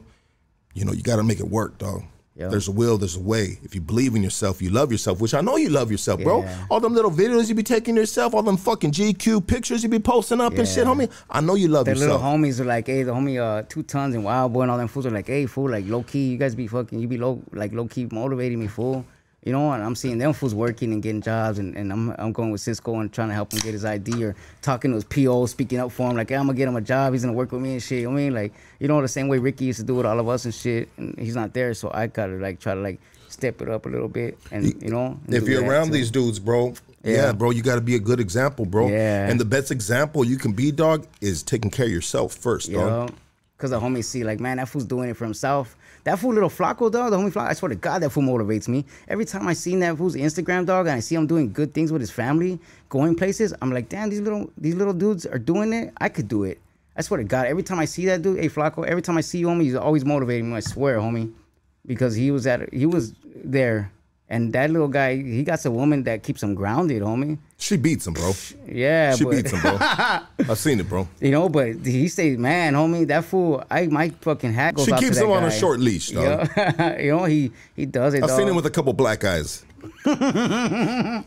you know, you got to make it work, dog. Yeah. There's a will, there's a way. If you believe in yourself, you love yourself, which I know you love yourself, bro. Yeah. All them little videos you be taking yourself, all them fucking GQ pictures you be posting up and shit, homie. I know you love The little homies are like, hey, the homie uh two tons and wild boy and all them fools are like, hey, fool, like low key, you guys be fucking, you be low like low key motivating me, fool. You know, and I'm seeing them fools working and getting jobs, and, and I'm I'm going with Cisco and trying to help him get his ID or talking to his PO, speaking up for him, like, hey, I'm gonna get him a job, he's gonna work with me and shit. You know I mean, like, you know, the same way Ricky used to do with all of us and shit, and he's not there, so I gotta like try to like step it up a little bit, and you know, and if you're around too. these dudes, bro, yeah, Yeah. bro, you got to be a good example, bro. Yeah. And the best example you can be, dog, is taking care of yourself first, dog. Yo, cause the homies see like, man, that fool's doing it for himself. That fool, little Flacco dog, the homie Flacco. I swear to God, that fool motivates me. Every time I seen that fool's Instagram dog, and I see him doing good things with his family, going places, I'm like, damn, these little these little dudes are doing it. I could do it. I swear to God, every time I see that dude, hey Flacco, every time I see you, homie, he's always motivating me. I swear, homie, because he was at he was there, and that little guy, he got some woman that keeps him grounded, homie. She beats him, bro. Yeah, She but, beats him, bro. I've seen it, bro. You know, but he say, man, homie, that fool, I my fucking hat goes She keeps him on a short leash, dog. Yeah. you know, he he does it. I've dog. seen him with a couple black eyes.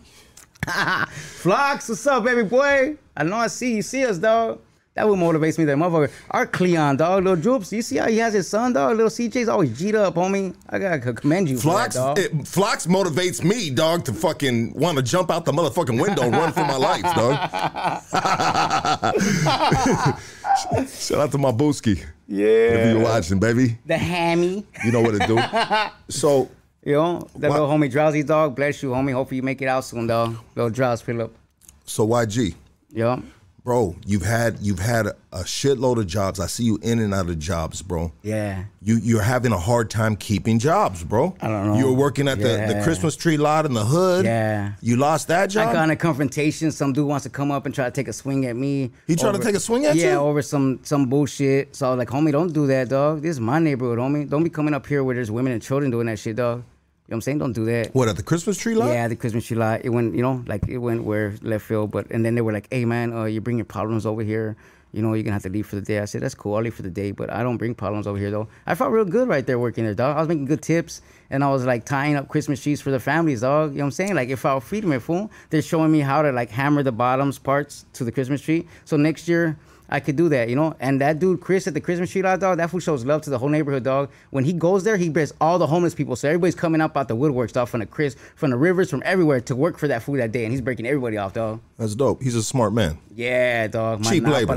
Flocks, what's up, baby boy? I know I see you see us, dog. That what motivates me, that motherfucker. Our Cleon, dog, little Droops. You see how he has his son, dog? Little CJ's always G'd up, homie. I gotta commend you Flox, for that, dog. Flox motivates me, dog, to fucking want to jump out the motherfucking window and run for my life, dog. Shout out to my booski. yeah. If you're watching, baby, The hammy. you know what to do. So, You know, that What? little homie Drowsy, dog. Bless you, homie. Hopefully you make it out soon, dog. Little Drowse, Philip. so YG, Yeah. Bro, you've had you've had a, shitload of jobs. I see you in and out of jobs, bro. Yeah. You you're having a hard time keeping jobs, bro. I don't know. You were working at the, the Christmas tree lot in the hood. Yeah. You lost that job. I got in a confrontation. Some dude wants to come up and try to take a swing at me. He trying to take a swing at yeah, you? Yeah, over some some bullshit. So I was like, homie, don't do that, dog. This is my neighborhood, homie. Don't be coming up here where there's women and children doing that shit, dog. You know what I'm saying? Don't do that. what at the Christmas tree lot? Yeah, the Christmas tree lot. It went, you know, like it went where left field. But and then they were like, "Hey, man, uh, you bring your problems over here. you know, you're gonna have to leave for the day. I said, that's cool. I'll leave for the day, but I don't bring problems over here though. I felt real good right there working there, dog. I was making good tips, and I was like tying up Christmas trees for the families, dog. You know what I'm saying? Like if I feeding my fool, they're showing me how to like hammer the bottoms parts to the Christmas tree. So next year. I could do that, you know. And that dude Chris at the Christmas tree lot, dog, that fool shows love to the whole neighborhood, dog. When he goes there, he brings all the homeless people. So everybody's coming up out the woodworks, stuff from the Chris, from the rivers, from everywhere to work for that food that day, and he's breaking everybody off, dog. That's dope. He's a smart man. Yeah, dog. Cheap labor.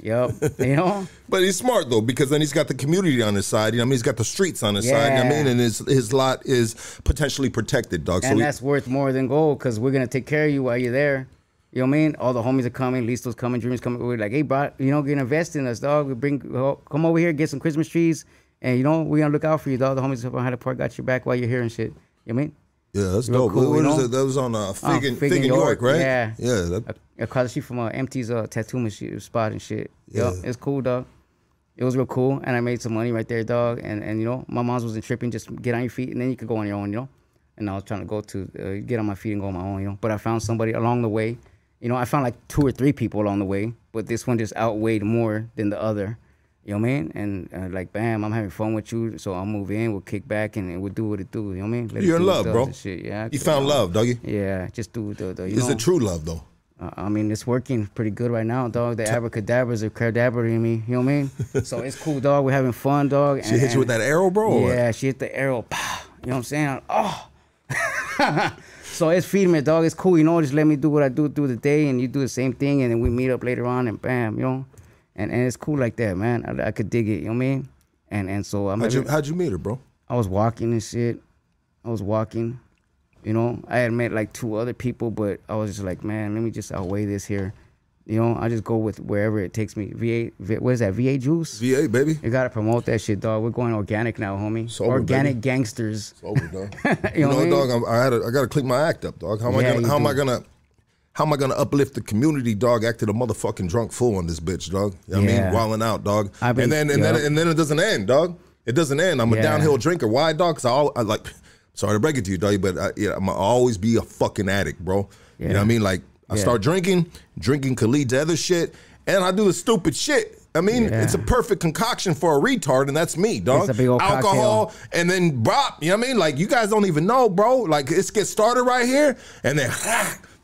Yep. you know? But he's smart though because then he's got the community on his side. You know, what I mean, he's got the streets on his side. You know what I mean, and his his lot is potentially protected, dog. And so he- that's worth more than gold because we're gonna take care of you while you're there. You know what I mean? All the homies are coming, Listo's coming, Dream's coming. We're like, hey, bro, you know, get invested in us, dog. We bring, come over here, get some Christmas trees, and you know, we're gonna look out for you, dog. The homies up on Hyde Park got your back while you're here and shit. You know what I mean? yeah, that's real dope. cool, what you is it? That was on uh, Fig, Oh, in, Fig Fig in York, York, right? yeah. yeah. That, across the street from uh, MT's uh, tattoo machine spot and shit. Yeah, Yeah. it's cool, dog. It was real cool, and I made some money right there, dog. And and you know, my mom's wasn't tripping. Just get on your feet, and then you could go on your own, you know. And I was trying to go to uh, get on my feet and go on my own, you know. But I found somebody along the way. You know, I found like two or three people along the way, but this one just outweighed more than the other. You know what I mean? And uh, like, bam, I'm having fun with you, so I'll move in, we'll kick back, and, and we'll do what it do. You know what I mean? Let You're in do what it love, bro. Shit. Yeah, you found love, doggy. Yeah, just do the. the you Is know, it true love though? uh, I mean, it's working pretty good right now, dog. The abracadabras are cadabering me. You know what I mean? so it's cool, dog. We're having fun, dog. She hit you with that arrow, bro. Yeah, she hit the arrow. Pow. You know what I'm saying? Oh. so it's feeding me, dog. It's cool, you know. Just let me do what I do through the day, and you do the same thing, and then we meet up later on, and bam, you know. And and it's cool like that, man. I, I could dig it. You know what I mean? And and so I'm. How'd you How'd you meet her, bro? I was walking and shit. I was walking. You know, I had met like two other people, but I was just like, man, let me just outweigh this here. You know, I just go with wherever it takes me. VA, v, what is that? VA juice? VA, baby. You gotta promote that shit, dog. We're going organic now, homie. Sober, organic baby. gangsters. It's over, dog. You you know what I mean? dog. I'm, I had to, I got to clean my act up, dog. How am I gonna How am I gonna How am I gonna uplift the community, dog? Acted a motherfucking drunk fool on this bitch, dog. You know what I mean, wilding out, dog. Been- and then and then and then it doesn't end, dog. It doesn't end. I'm a Yeah. downhill drinker. Why, dog? Because I, al- I like. Sorry to break it to you, dog, but I, yeah, I'm gonna always be a fucking addict, bro. You know what I mean? Like I Yeah. start drinking, drinking could lead to other shit, and I do the stupid shit. I mean, Yeah. it's a perfect concoction for a retard, and that's me, dog. It's a big old Alcohol, cocktail. and then bop. You know what I mean? Like you guys don't even know, bro. Like it get started right here, and then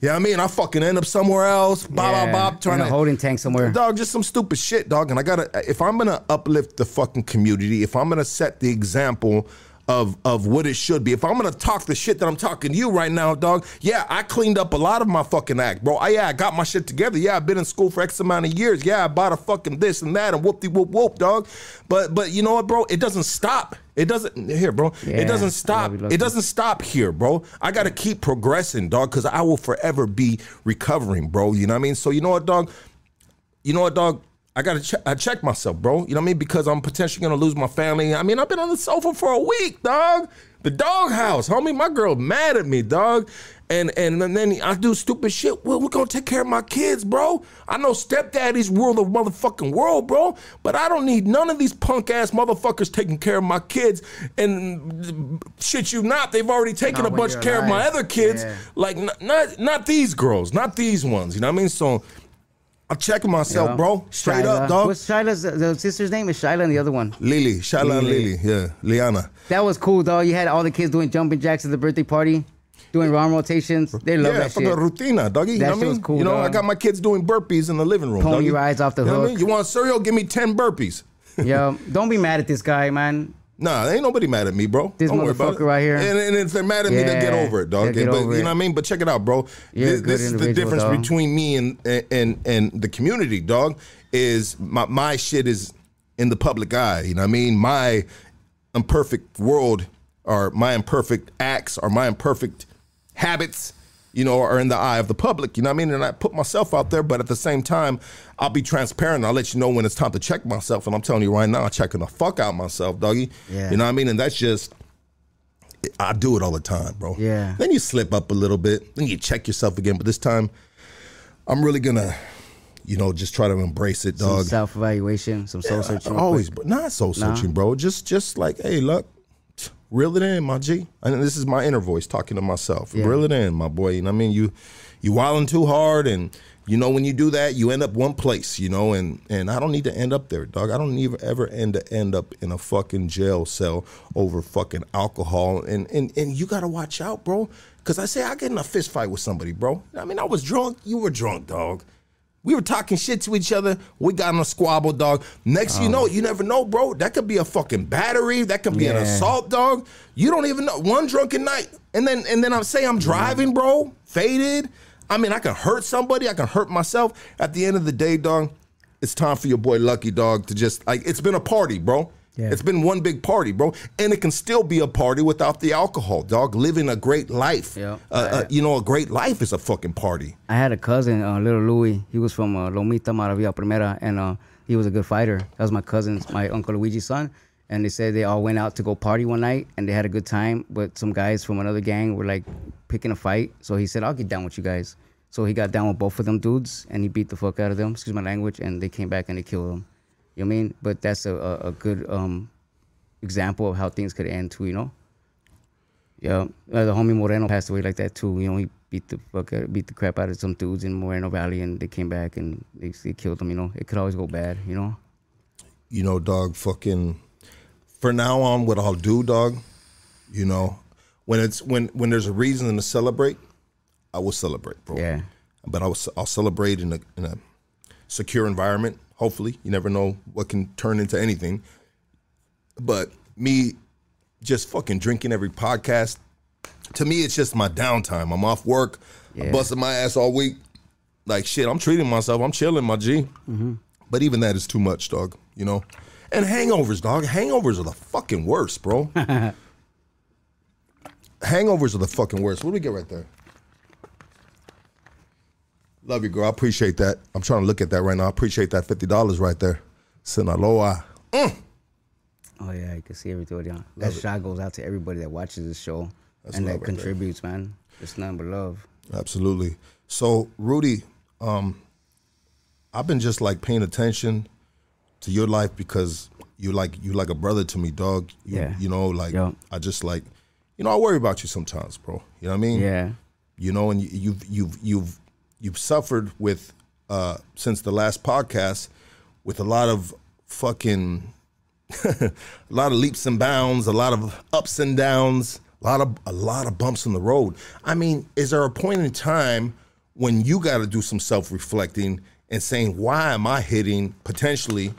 you know what I mean? I fucking end up somewhere else. Bop, Yeah, bop, bop. Trying in a to holding tank somewhere. Dog, just some stupid shit, dog. And I gotta, if I'm gonna uplift the fucking community, if I'm gonna set the example of of what it should be, if I'm gonna talk the shit that I'm talking to you right now, dog, yeah, I cleaned up a lot of my fucking act, bro. I, yeah, I got my shit together. Yeah, I've been in school for X amount of years. Yeah, I bought a fucking this and that and whoop de whoop whoop, dog. But but you know what, bro? It doesn't stop. It doesn't here, bro. Yeah, it doesn't stop. gotta be lucky. It doesn't stop here, bro. I gotta keep progressing, dog, because I will forever be recovering, bro. You know what I mean? So you know what, dog? you know what, dog? I gotta check. I check myself, bro. You know what I mean? Because I'm potentially gonna lose my family. I mean, I've been on the sofa for a week, dog. The doghouse, homie. My girl mad at me, dog. And and then I do stupid shit. Well, we're gonna take care of my kids, bro. I know stepdaddies rule the motherfucking world, bro. But I don't need none of these punk ass motherfuckers taking care of my kids. And shit, you not. They've already taken Not a bunch care of my other kids. Yeah. Like not, not not these girls, not these ones. You know what I mean? So. I'm checking myself, bro. Straight Shyla. up, dog. What's Shyla's the, the sister's name? Is Shyla and the other one? Lily, Shala and Lily. Lily, yeah, Liana. That was cool, dog. You had all the kids doing jumping jacks at the birthday party, doing arm rotations. They love yeah, that for shit. the rutina, doggy. You That know what I was mean? cool, You know, I got my kids doing burpees in the living room. Pony doggy. rides off the you know what I hook. mean? You want cereal? Give me ten burpees. Yo, don't be mad at this guy, man. Nah, ain't nobody mad at me, bro. This Don't worry about motherfucker right here. And, and if they're mad at me, they'll get over it, dog. get but over you know what I mean? But check it out, bro. You're this this is the difference dog. between me and and and the community, dog. Is my my shit is in the public eye. You know what I mean? My imperfect world or my imperfect acts or my imperfect habits, you know, are in the eye of the public. You know what I mean? And I put myself out there, but at the same time, I'll be transparent. I'll let you know when it's time to check myself. And I'm telling you right now, I'm checking the fuck out myself, doggy. Yeah. You know what I mean? And that's just I do it all the time, bro. Yeah. Then you slip up a little bit, then you check yourself again. But this time, I'm really gonna, you know, just try to embrace it, Some dog. self evaluation, some soul searching. Always, but not soul searching, bro. Just, just like, hey, look, Reel it in, my G. And this is my inner voice talking to myself. Yeah. Reel it in, my boy. You know what I mean? You you wilding too hard and you know when you do that, you end up one place, you know, and and I don't need to end up there, dog. I don't even ever end to end up in a fucking jail cell over fucking alcohol. And and and you gotta watch out, bro. Cause I say I get in a fist fight with somebody, bro. I mean, I was drunk, you were drunk, dog. We were talking shit to each other. We got in a squabble, dog. Next, Oh. you know, um. you never know, bro. That could be a fucking battery. That could be an assault, dog. You don't even know. One drunken night, and then and then I'm say I'm mm-hmm. driving, bro, faded. I mean, I can hurt somebody. I can hurt myself. At the end of the day, dog, it's time for your boy Lucky Dog to just like. It's been a party, bro. Yeah. It's been one big party, bro, and it can still be a party without the alcohol, dog. Living a great life, Yeah. Uh, uh, you know, a great life is a fucking party. I had a cousin, uh, little Louis. He was from uh, Lomita Maravilla Primera, and uh, he was a good fighter. That was my cousin's, my uncle Luigi's son. And they said they all went out to go party one night, and they had a good time. But some guys from another gang were like picking a fight. So he said, "I'll get down with you guys." So he got down with both of them dudes, and he beat the fuck out of them. Excuse my language. And they came back and they killed them. You know what I mean? But that's a, a, a good um, example of how things could end too. You know. Yeah, uh, the homie Moreno passed away like that too. You know, he beat the fuck out, beat the crap out of some dudes in Moreno Valley, and they came back and they, they killed them. You know, it could always go bad. You know. you know, dog, fucking for now on what I'll do, dog, you know, when it's when when there's a reason to celebrate, I will celebrate, bro. Yeah. But I will I'll celebrate in a in a secure environment. Hopefully, you never know what can turn into anything. But me just fucking drinking every podcast, to me it's just my downtime. I'm off work, I'm busting my ass all week. Like shit, I'm treating myself. I'm chilling, my G. Mm-hmm. But even that is too much, dog. You know. And hangovers, dog. Hangovers are the fucking worst, bro. hangovers are the fucking worst. What do we get right there? Love you, girl. I appreciate that. I'm trying to look at that right now. I appreciate that fifty dollars right there. Sinaloa. Oh yeah, you can see everybody on. That shot goes out to everybody that watches this show and love that right contributes, man. It's nothing but love. Absolutely. So, Rudy, um, I've been just like paying attention to your life because you like you like a brother to me, dog. You, Yeah. You know, like. I just like, you know, I worry about you sometimes, bro. You know what I mean? Yeah. You know, and you, you've you've you've you've suffered with uh since the last podcast with a lot of fucking a lot of leaps and bounds, a lot of ups and downs, a lot of a lot of bumps in the road. I mean, is there a point in time when you got to do some self-reflecting and saying, "Why am I hitting potentially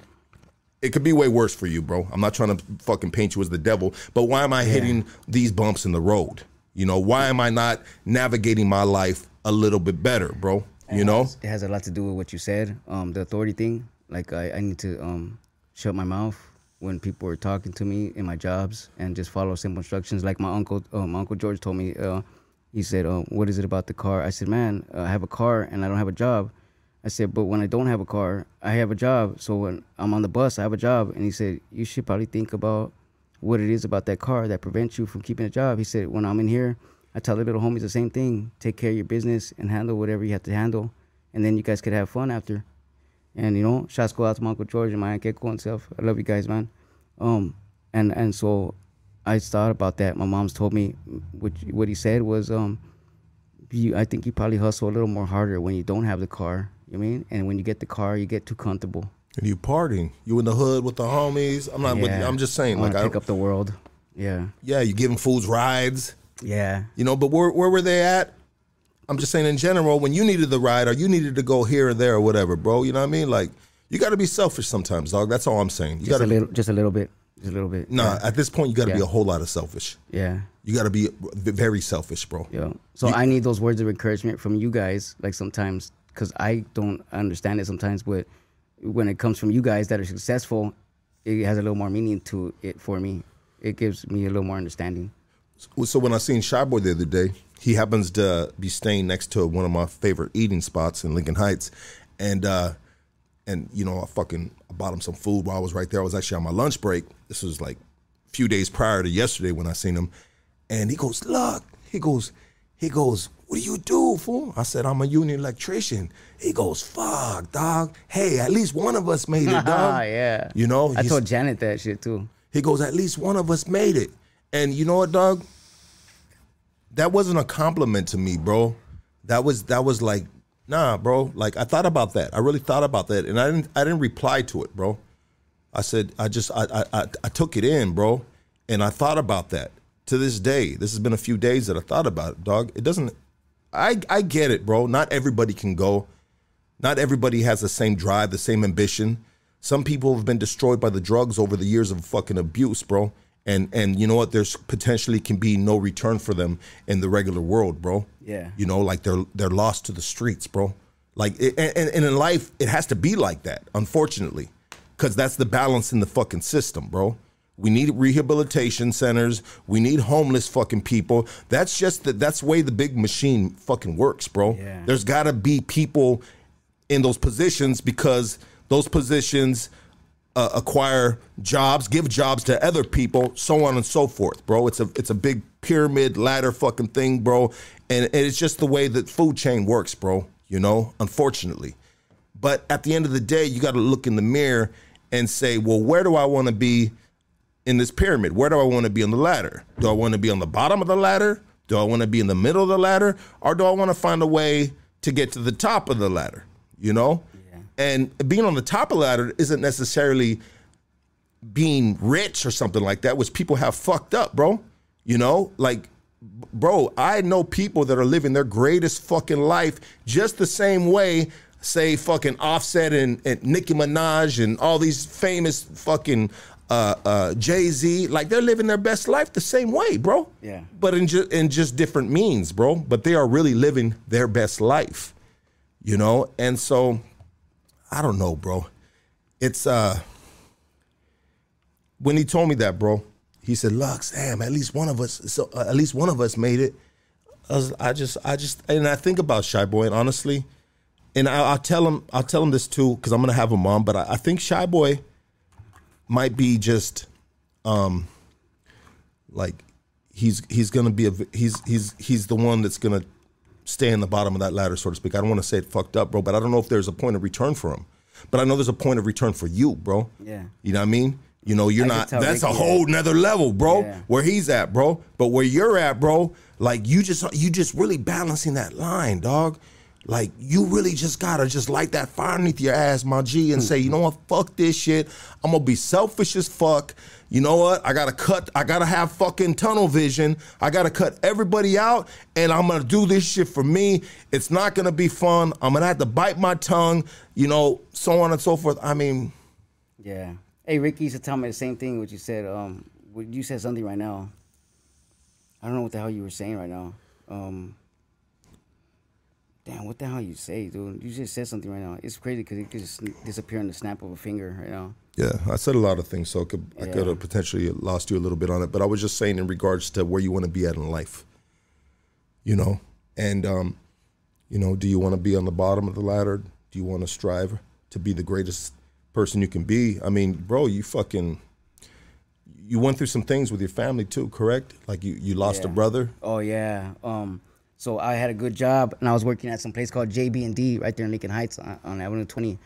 it could be way worse for you, bro. I'm not trying to fucking paint you as the devil, but why am I hitting these bumps in the road? You know, why am I not navigating my life a little bit better, bro? You know? it has a lot to do with what you said. Um, the authority thing. Like I, I need to um shut my mouth when people are talking to me in my jobs and just follow simple instructions. Like my uncle, uh, my uncle George told me. Uh, he said, uh, "What is it about the car?" I said, "Man, uh, I have a car and I don't have a job." I said, "But when I don't have a car, I have a job. So when I'm on the bus, I have a job." And he said, "You should probably think about what it is about that car that prevents you from keeping a job." He said, "When I'm in here, I tell the little homies the same thing: take care of your business and handle whatever you have to handle, and then you guys could have fun after." And you know, shots go out to my uncle George and my aunt Keiko and stuff. I love you guys, man. Um, and and so I thought about that. My mom's told me what what he said was um, you I think you probably hustle a little more harder when you don't have the car. You know I mean? And when you get the car, you get too comfortable. And you partying. You in the hood with the homies. I'm not with Yeah. I'm just saying, I like wanna I pick up the world. Yeah, yeah, you giving fools rides. Yeah, You know, but where where were they at? I'm just saying in general, when you needed the ride or you needed to go here or there or whatever, bro. You know what I mean? Like you got to be selfish sometimes, dog. That's all I'm saying. You just got a little, just a little bit, just a little bit. nah. At this point, you got to be a whole lot of selfish. yeah, You got to be very selfish, bro. yeah. So I need those words of encouragement from you guys, like sometimes, because I don't understand it sometimes. But when it comes from you guys that are successful, it has a little more meaning to it for me. It gives me a little more understanding. So when I seen Shy Boy the other day, he happens to be staying next to one of my favorite eating spots in Lincoln Heights, and uh, and you know I fucking I bought him some food while I was right there. I was actually on my lunch break. This was like a few days prior to yesterday when I seen him, and he goes, "Look," he goes, he goes, "What do you do, fool?" I said, "I'm a union electrician." He goes, "Fuck, dog. Hey, at least one of us made it, dog." Ah, yeah. You know, I told Janet that shit too. he goes, at least one of us made it. And you know what, dog? That wasn't a compliment to me, bro. That was that was like, nah, bro. Like I thought about that. I really thought about that, and I didn't I didn't reply to it, bro. I said I just I I I, took it in, bro, and I thought about that. To this day, this has been a few days that I thought about it, dog. It doesn't. I I get it, bro. Not everybody can go. Not everybody has the same drive, the same ambition. Some people have been destroyed by the drugs over the years of fucking abuse, bro. And and you know what? There's potentially can be no return for them in the regular world, bro. Yeah. You know, like they're they're lost to the streets, bro. Like it, and, and in life, it has to be like that, unfortunately, because that's the balance in the fucking system, bro. We need rehabilitation centers. We need homeless fucking people. That's just the, that's the way the big machine fucking works, bro. Yeah. There's got to be people in those positions because those positions uh, acquire jobs, give jobs to other people, so on and so forth, bro. It's a it's a big pyramid ladder fucking thing, bro. And, and it's just the way that food chain works, bro. You know, unfortunately. But at the end of the day, you got to look in the mirror and say, well, where do I want to be in this pyramid? Where do I want to be on the ladder? Do I want to be on the bottom of the ladder? Do I want to be in the middle of the ladder? Or do I want to find a way to get to the top of the ladder? You know? And being on the top of the ladder isn't necessarily being rich or something like that, which people have fucked up, bro. You know, like, bro, I know people that are living their greatest fucking life just the same way, say, fucking Offset and, and Nicki Minaj and all these famous fucking uh, uh, Jay Z. Like, they're living their best life the same way, bro. Yeah. But in, ju- in just different means, bro. But they are really living their best life, you know? And so, I don't know, bro. It's, uh, when he told me that, bro, he said, "Lux, damn, at least one of us, so uh, at least one of us made it." I, was, I just, I just, and I think about Shy Boy, and honestly, and I, I'll tell him, I'll tell him this too, because I'm gonna have him on. But I, I think Shy Boy might be just, um, like he's he's gonna be a he's he's he's the one that's gonna stay in the bottom of that ladder, so to speak. I don't want to say it fucked up, bro, but I don't know if there's a point of return for him. But I know there's a point of return for you, bro. Yeah. You know what I mean? You know, you're I not. That's a Ricky whole nother level, bro. Yeah. Where he's at, bro. But where you're at, bro, like you just you just really balancing that line, dog. Like you really just gotta just light that fire underneath your ass, my G, and say, you know what, fuck this shit. I'm gonna be selfish as fuck. You know what? I gotta cut. I gotta have fucking tunnel vision. I gotta cut everybody out, and I'm gonna do this shit for me. It's not gonna be fun. I'm gonna have to bite my tongue. You know, so on and so forth. I mean, Yeah. Hey, Ricky used to tell me the same thing. What you said. Um, you said something right now. I don't know what the hell you were saying right now. Um, damn, what the hell you say, dude? You just said something right now. It's crazy because it could just disappear in the snap of a finger right now. Yeah, I said a lot of things, so I could I could have potentially lost you a little bit on it. But I was just saying in regards to where you want to be at in life. You know, and um, you know, do you want to be on the bottom of the ladder? Do you want to strive to be the greatest person you can be? I mean, bro, you fucking you went through some things with your family too, correct? Like you you lost a brother. Oh yeah. Um, so I had a good job, and I was working at some place called JB and D right there in Lincoln Heights on, on Avenue 20.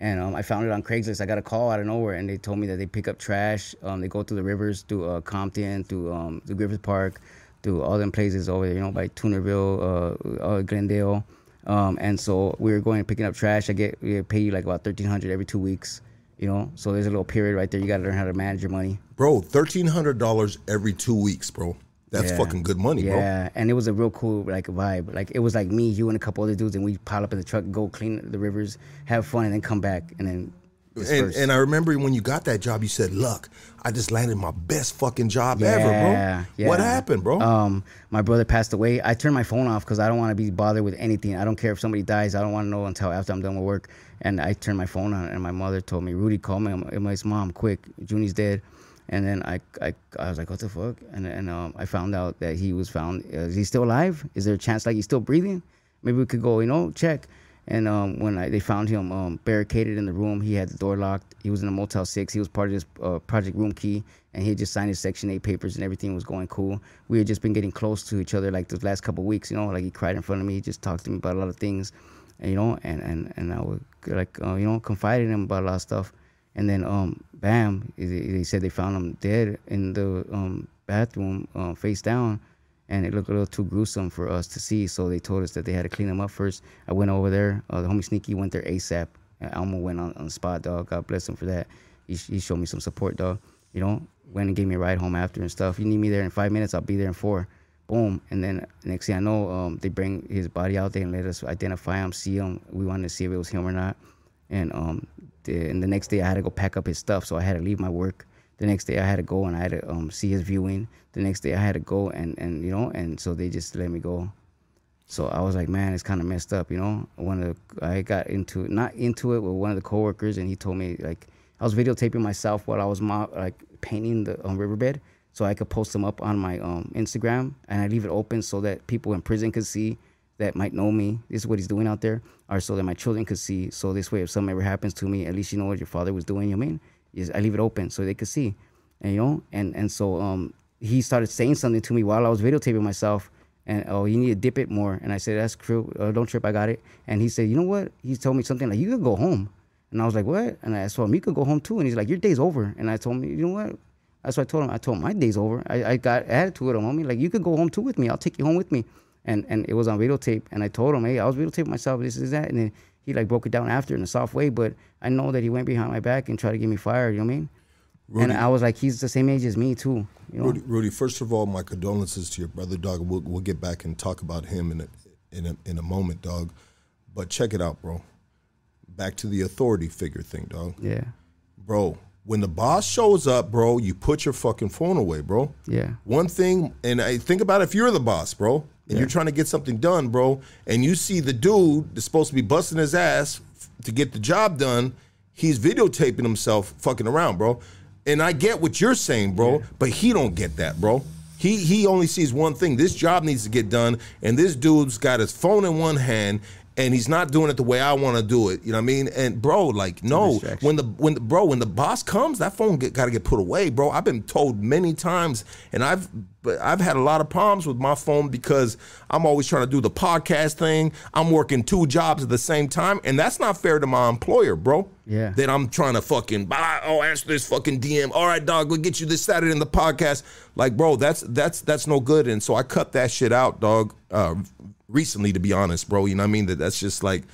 And um, I found it on Craigslist. I got a call out of nowhere, and they told me that they pick up trash. Um, they go through the rivers, through uh, Compton, through um, the Griffith Park, through all them places over there, you know, by Toonerville, uh, uh, Glendale. Um, and so we were going and picking up trash. I get we pay you like about thirteen hundred every two weeks, you know. So there's a little period right there. You got to learn how to manage your money. Bro, thirteen hundred dollars every two weeks, bro. That's Yeah. fucking good money, bro. Yeah, and it was a real cool like vibe. Like it was like me, you, and a couple other dudes, and we pile up in the truck, go clean the rivers, have fun, and then come back, and then. And, and I remember when you got that job, you said, "Look, I just landed my best fucking job ever, Yeah, bro." What happened, bro? Um, my brother passed away. I turned my phone off because I don't want to be bothered with anything. I don't care if somebody dies. I don't want to know until after I'm done with work. And I turned my phone on, and my mother told me, "Rudy, call me." I'm my mom, quick. Junie's dead. And then I, I, I was like, "What the fuck?" And and um, I found out that he was found. Uh, is he still alive? Is there a chance like he's still breathing? Maybe we could go, you know, check. And um, when I, they found him um, barricaded in the room, he had the door locked. He was in a Motel 6. He was part of this uh, Project Roomkey, and he just signed his Section 8 papers, and everything was going cool. We had just been getting close to each other like the last couple weeks, you know, like he cried in front of me. He just talked to me about a lot of things, and, you know, and, and, and I would, like, uh, you know, confide in him about a lot of stuff. And then, um, bam, they, said they found him dead in the um, bathroom um, face down, and it looked a little too gruesome for us to see. So they told us that they had to clean him up first. I went over there. Uh, the homie Sneaky went there ASAP. Alma went on, on the spot, dog. God bless him for that. He, he showed me some support, dog. You know, went and gave me a ride home after and stuff. You need me there in five minutes, I'll be there in four. Boom. And then next thing I know, um, they bring his body out there and let us identify him, see him. We wanted to see if it was him or not. And um, and the next day I had to go pack up his stuff, so I had to leave my work. The next day I had to go and I had to um, see his viewing. The next day I had to go and, and you know, and so they just let me go. So I was like, man, it's kind of messed up, you know. One of the, I got into not into it with one of the coworkers, and he told me like I was videotaping myself while I was mo- like painting the um, riverbed, so I could post them up on my um, Instagram, and I leave it open so that people in prison could see that might know me. This is what he's doing out there, or so that my children could see. So this way, if something ever happens to me, at least you know what your father was doing. You know I mean? Is I leave it open so they could see, and you know, and and so um he started saying something to me while I was videotaping myself. And oh, you need to dip it more. And I said, that's true. Uh, don't trip, I got it. And he said, you know what? He told me something like, you could go home. And I was like, what? And I told him, you could go home too. And he's like, your day's over. And I told him, you know what? That's what I told him. I told him my day's over. I, I got attitude him, homie. Like, you could go home too with me. I'll take you home with me. And and it was on videotape. And I told him, hey, I was videotaping myself. This is that. And then he like broke it down after in a soft way. But I know that he went behind my back and tried to get me fired. You know what I mean? And I was like, he's the same age as me too. You know? Rudy, Rudy, first of all, my condolences to your brother, dog. We'll, we'll get back and talk about him in a, in a, in a moment, dog. But check it out, bro. Back to the authority figure thing, dog. Yeah. Bro, when the boss shows up, bro, you put your fucking phone away, bro. Yeah. One thing, and I think about if you're the boss, bro, and you're trying to get something done, bro, and you see the dude that's supposed to be busting his ass to get the job done, he's videotaping himself fucking around, bro. And I get what you're saying, bro, but he don't get that, bro. He he only sees one thing. This job needs to get done, and this dude's got his phone in one hand, and he's not doing it the way I want to do it. You know what I mean? And bro, like, no, when the when the bro when the boss comes, that phone get, got to get put away, bro. I've been told many times, and I've but I've had a lot of problems with my phone because I'm always trying to do the podcast thing. I'm working two jobs at the same time, and that's not fair to my employer, bro. Yeah. That I'm trying to fucking bah, oh answer this fucking DM. All right, dog, we'll get you this Saturday in the podcast. Like, bro, that's that's that's no good. And so I cut that shit out, dog. Uh, recently, to be honest, bro. You know what I mean? That that's just like.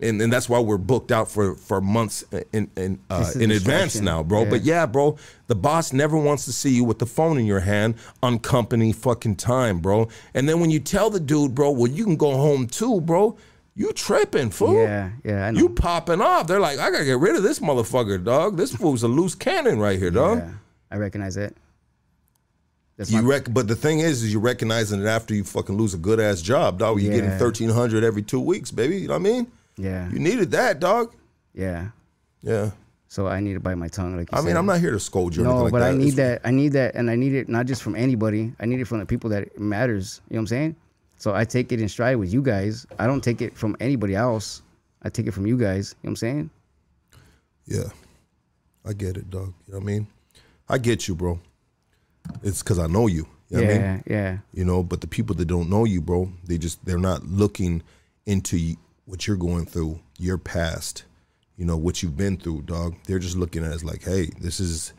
And, and that's why we're booked out for, for months in in, uh, in advance now, bro. Yeah. But yeah, bro, the boss never wants to see you with the phone in your hand on company fucking time, bro. And then when you tell the dude, bro, well, you can go home too, bro. You tripping, fool. Yeah, yeah, I know. You popping off. They're like, I gotta get rid of this motherfucker, dog. This fool's a loose cannon right here, dog. Yeah, I recognize that. That's You rec- but the thing is, is you're recognizing it after you fucking lose a good ass job, dog. You're getting Yeah. thirteen hundred every two weeks, baby. You know what I mean? yeah, You needed that, dog. yeah. Yeah. So I need to bite my tongue, like I mean. I'm not here to scold you. or No, like but that. I need It's- that. I need that, and I need it not just from anybody. I need it from the people that it matters. You know what I'm saying? So I take it in stride with you guys. I don't take it from anybody else. I take it from you guys. You know what I'm saying? Yeah, I get it, dog. You know what I mean? I get you, bro. It's because I know you. You know what I yeah, mean? yeah, You know, but the people that don't know you, bro, they just they're not looking into what you're going through, your past, you know, what you've been through, dog. They're just looking at it as like, hey, this is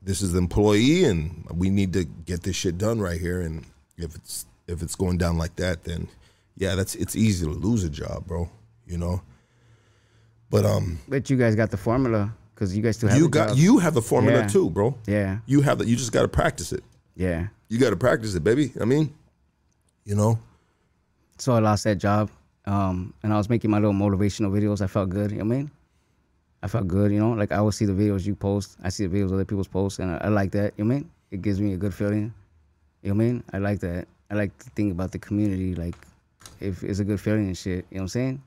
this is the employee and we need to get this shit done right here. And if it's if it's going down like that, then yeah, that's it's easy to lose a job, bro. You know? But um But you guys got the formula because you guys still have you the got jobs. you have the formula Yeah. too, bro. Yeah, You have that. You just got to practice it. yeah. You got to practice it, baby. I mean, you know. So I lost that job, um, and I was making my little motivational videos. I felt good. You know what I mean? I felt good. You know, like I always see the videos you post. I see the videos other people's post, and I, I like that. You know what I mean? It gives me a good feeling. You know what I mean? I like that. I like to think about the community. Like, if it's a good feeling and shit. You know what I'm saying?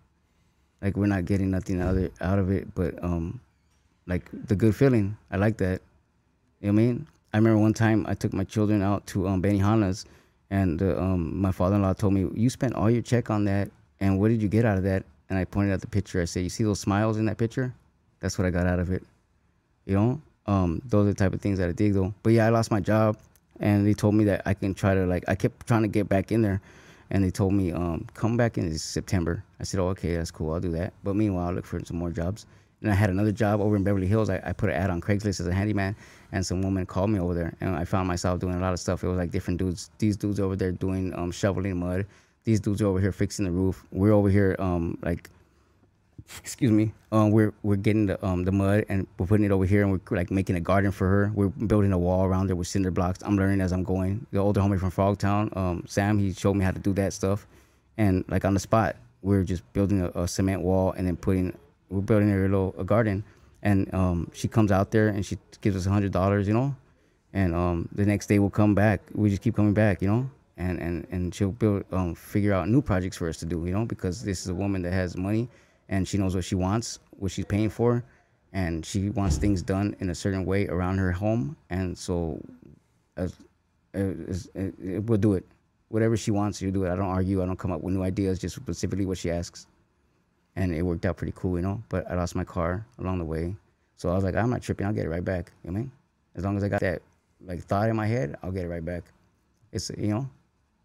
Like we're not getting nothing other out of it, but um, like the good feeling. I like that. You know what I mean? I remember one time I took my children out to um, Benihana's, and uh, um, my father-in-law told me, "You spent all your check on that, and what did you get out of that?" And I pointed at the picture. I said, "You see those smiles in that picture? That's what I got out of it." You know, um, those are the type of things that I dig though. But yeah, I lost my job, and they told me that I can try to like. I kept trying to get back in there, and they told me, um, "Come back in September." I said, "Oh, okay, that's cool. I'll do that." But meanwhile, I look for some more jobs. And I had another job over in Beverly Hills. I, I put an ad on Craigslist as a handyman, and some woman called me over there, and I found myself doing a lot of stuff. It was like different dudes. These dudes over there doing um, shoveling mud. These dudes are over here fixing the roof. We're over here um, like excuse me, um, we're we're getting the um the mud and we're putting it over here and we're like making a garden for her. We're building a wall around there with cinder blocks. I'm learning as I'm going. The older homie from Frogtown, um, Sam, he showed me how to do that stuff, and like on the spot, we're just building a, a cement wall and then putting we're building a little a garden, and um, she comes out there and she gives us a hundred dollars, you know, and um, the next day we'll come back. We just keep coming back, you know. And, and, and she'll build um, figure out new projects for us to do, you know, because this is a woman that has money and she knows what she wants, what she's paying for, and she wants things done in a certain way around her home. And so, as, as, as, we'll do it. Whatever she wants, you do it. I don't argue. I don't come up with new ideas. Just specifically what she asks, and it worked out pretty cool, you know. But I lost my car along the way, so I was like, I'm not tripping. I'll get it right back. You know I mean? As long as I got that like thought in my head, I'll get it right back. It's you know,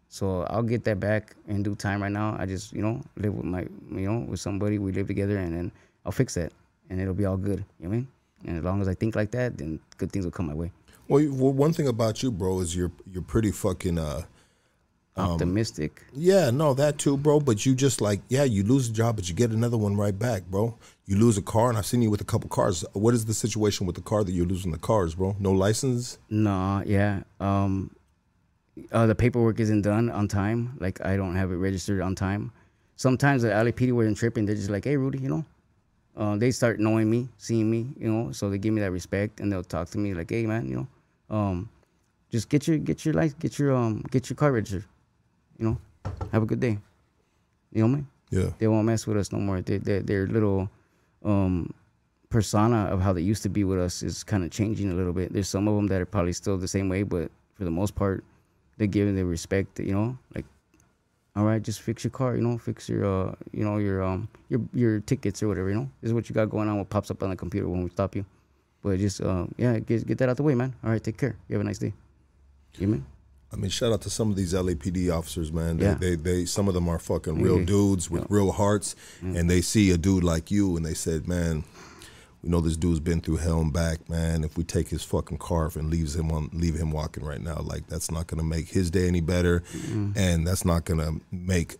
so I'll get that back in due time. Right now, I just you know live with my you know with somebody. We live together, and then I'll fix that, and it'll be all good. You know I mean? And as long as I think like that, then good things will come my way. Well, well, one thing about you, bro, is you're you're pretty fucking uh Optimistic. yeah, no, that too, bro. But you just like, yeah, you lose a job, but you get another one right back, bro. You lose a car, and I've seen you with a couple cars. What is the situation with the car that you're losing the cars, bro? No license? No, yeah. Um, uh, the paperwork isn't done on time. Like I don't have it registered on time. Sometimes the LAPD wasn't tripping. They're just like, "Hey, Rudy, you know." Uh, they start knowing me, seeing me, you know, so they give me that respect and they'll talk to me like, "Hey, man, you know, um, just get your get your life, get your um, get your car registered, you know, have a good day." You know what I mean? Yeah. they won't mess with us no more. They, they, their little um, persona of how they used to be with us is kind of changing a little bit. There's some of them that are probably still the same way, but for the most part, they're giving the respect. You know, like, all right, just fix your car. You know, fix your, uh, you know, your um, your your tickets or whatever. You know, this is what you got going on. What pops up on the computer when we stop you. But just, uh, yeah, get get that out the way, man. All right, take care. You have a nice day. You mean? I mean, shout out to some of these LAPD officers, man. They, Yeah. they, they, some of them are fucking real Mhm. dudes with real hearts, Mm. and they see a dude like you, and they said, "Man, we know this dude's been through hell and back, man. If we take his fucking car and leaves him on, leave him walking right now, like that's not gonna make his day any better, and that's not gonna make."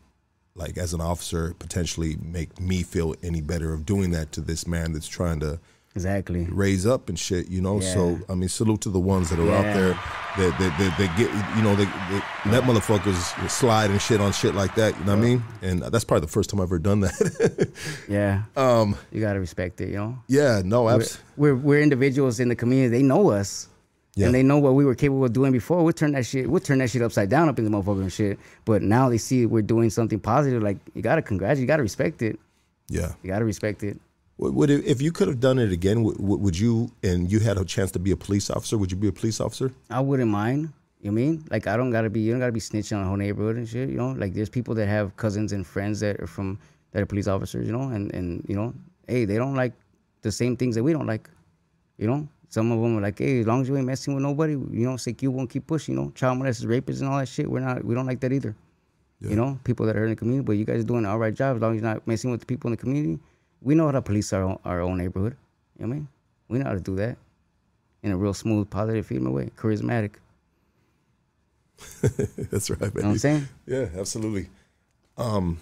Like as an officer, potentially make me feel any better of doing that to this man that's trying to Exactly. raise up and shit, you know. So I mean, salute to the ones that are out there that that, that, that get you know they, they let motherfuckers slide and shit on shit like that. You know what I mean? And that's probably the first time I've ever done that. Yeah. Um, you gotta respect it. You know. yeah, no, we're, we're we're individuals in the community. They know us. Yeah. And they know what we were capable of doing before. We'll turn that shit. We'll turn that shit upside down up in the motherfucker and shit. But now they see we're doing something positive. Like you gotta congratulate. You gotta respect it. yeah. You gotta respect it. Would, it, if you could have done it again, would, would you and you had a chance to be a police officer? Would you be a police officer? I wouldn't mind. You know what I mean? Like I don't gotta be. You don't gotta be snitching on the whole neighborhood and shit. You know, like there's people that have cousins and friends that are from that are police officers. You know, and and you know, hey, they don't like the same things that we don't like. You know, some of them are like, hey, as long as you ain't messing with nobody, you know, you won't keep pushing. You know, child molesters, rapists, and all that shit. We're not. We don't like that either. You know, people that are in the community, but you guys are doing an all right job as long as you're not messing with the people in the community. We know how to police our own, our own neighborhood. You know what I mean? We know how to do that in a real smooth, positive, female way, charismatic. that's right, man. You know what I'm saying? Yeah, absolutely. Um,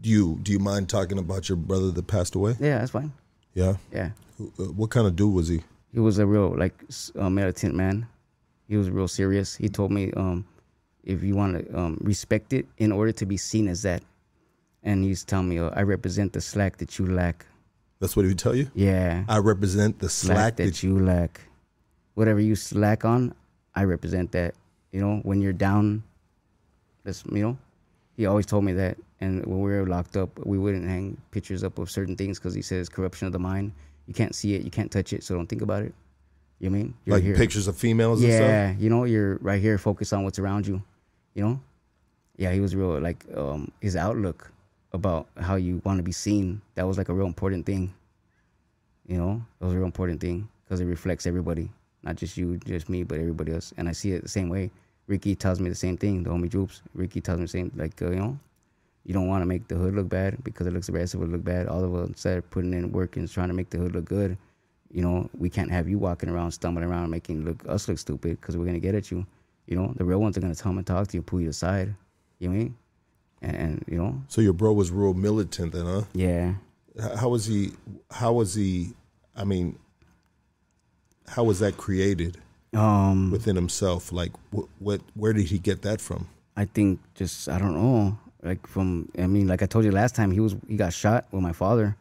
do you do you mind talking about your brother that passed away? Yeah, that's fine. Yeah. Yeah. Who- uh, What kind of dude was he? He was a real like uh, militant man. He was real serious. He told me, um, if you want to um, respect it in order to be seen as that, and he's telling me, uh, I represent the slack that you lack. That's what he would tell you. Yeah, I represent the slack, slack, that, you lack. Whatever you slack on, I represent that. You know, when you're down, that's you know. He always told me that, and when we were locked up, we wouldn't hang pictures up of certain things because he says corruption of the mind. You can't see it, you can't touch it, so don't think about it. You know I mean? You're like here. pictures of females and Yeah, you know, you're right here, focus on what's around you. You know, yeah, he was real like um, his outlook about how you want to be seen. That was like a real important thing. You know, it was a real important thing because it reflects everybody, not just you, just me, but everybody else. And I see it the same way. Ricky tells me the same thing. The homie Droops. Ricky tells me the same. Like uh, you know, you don't want to make the hood look bad because it looks of it look bad. All of us instead of putting in work and trying to make the hood look good, you know, we can't have you walking around stumbling around making look us look stupid because we're gonna get at you. You know, the real ones are gonna come and talk to you, pull you aside. You know I mean? And, and you know, So your bro was real militant then, huh? yeah. How was he? How was he? I mean, how was that created Um, within himself? Like, what? what where did he get that from? I think just I don't know. Like from I mean, like I told you last time, he was he got shot with my father.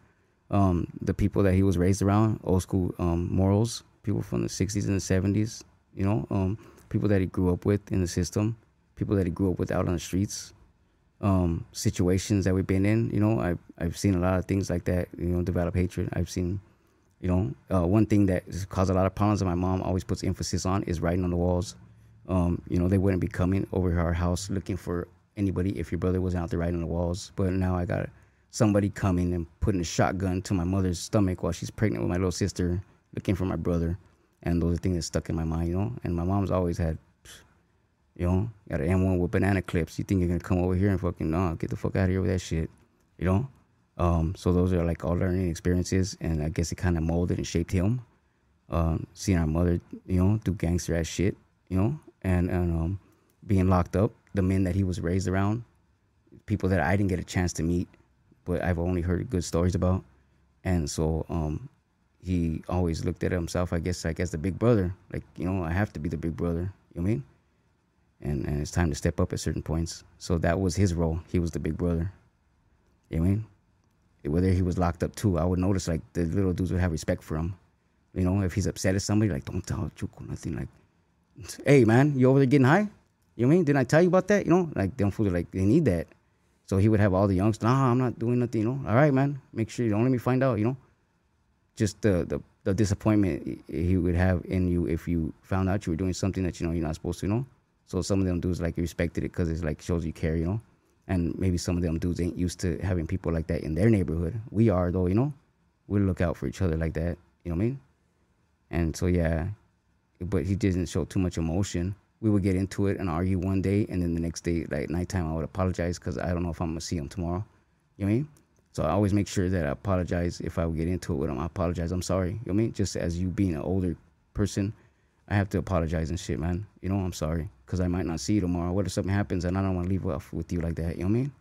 Um, the people that he was raised around, old school um, morals, people from the '60s and the '70s. You know, um, people that he grew up with in the system, people that he grew up with out on the streets. Um, situations that we've been in. You know, I've I've seen a lot of things like that. You know, develop hatred. I've seen you know, uh, one thing that caused a lot of problems that my mom always puts emphasis on is writing on the walls. Um, you know, they wouldn't be coming over our house looking for anybody if your brother wasn't out there writing on the walls. But now I got somebody coming and putting a shotgun to my mother's stomach while she's pregnant with my little sister, looking for my brother. And those are things that stuck in my mind, you know. And my mom's always had, you know, got an M1 with banana clips. You think you're gonna come over here and fucking no, get the fuck out of here with that shit, you know? Um, so those are like all learning experiences, and I guess it kind of molded and shaped him. Um, seeing our mother, you know, do gangster ass shit, you know, and and um, being locked up, the men that he was raised around, people that I didn't get a chance to meet, but I've only heard good stories about, and so um, he always looked at himself, I guess, like as the big brother, like you know, I have to be the big brother, you know what I mean? And and it's time to step up at certain points. So that was his role. He was the big brother. You know what I mean? whether he was locked up too, I would notice like the little dudes would have respect for him. You know, if he's upset at somebody, like don't tell Chuko nothing. Like, hey man, you over there getting high? You know what I mean? Didn't I tell you about that? You know, like them fools like they need that. So he would have all the youngsters. Nah, I'm not doing nothing. You know, all right, man. Make sure you don't let me find out. You know, just the the, the disappointment he would have in you if you found out you were doing something that you know you're not supposed to. You know, so some of them dudes like respected it because it's like shows you care. You know and maybe some of them dudes ain't used to having people like that in their neighborhood. We are though, you know. We look out for each other like that, you know what I mean? And so yeah, but he didn't show too much emotion. We would get into it and argue one day, and then the next day, like nighttime, I would apologize because I don't know if I'm gonna see him tomorrow. You know what I mean? So I always make sure that I apologize if I would get into it with him. I apologize. I'm sorry. You know what I mean? Just as you being an older person, I have to apologize and shit, man. You know, I'm sorry because I might not see you tomorrow. What if something happens and I don't want to leave off with you like that? You know what I mean? You know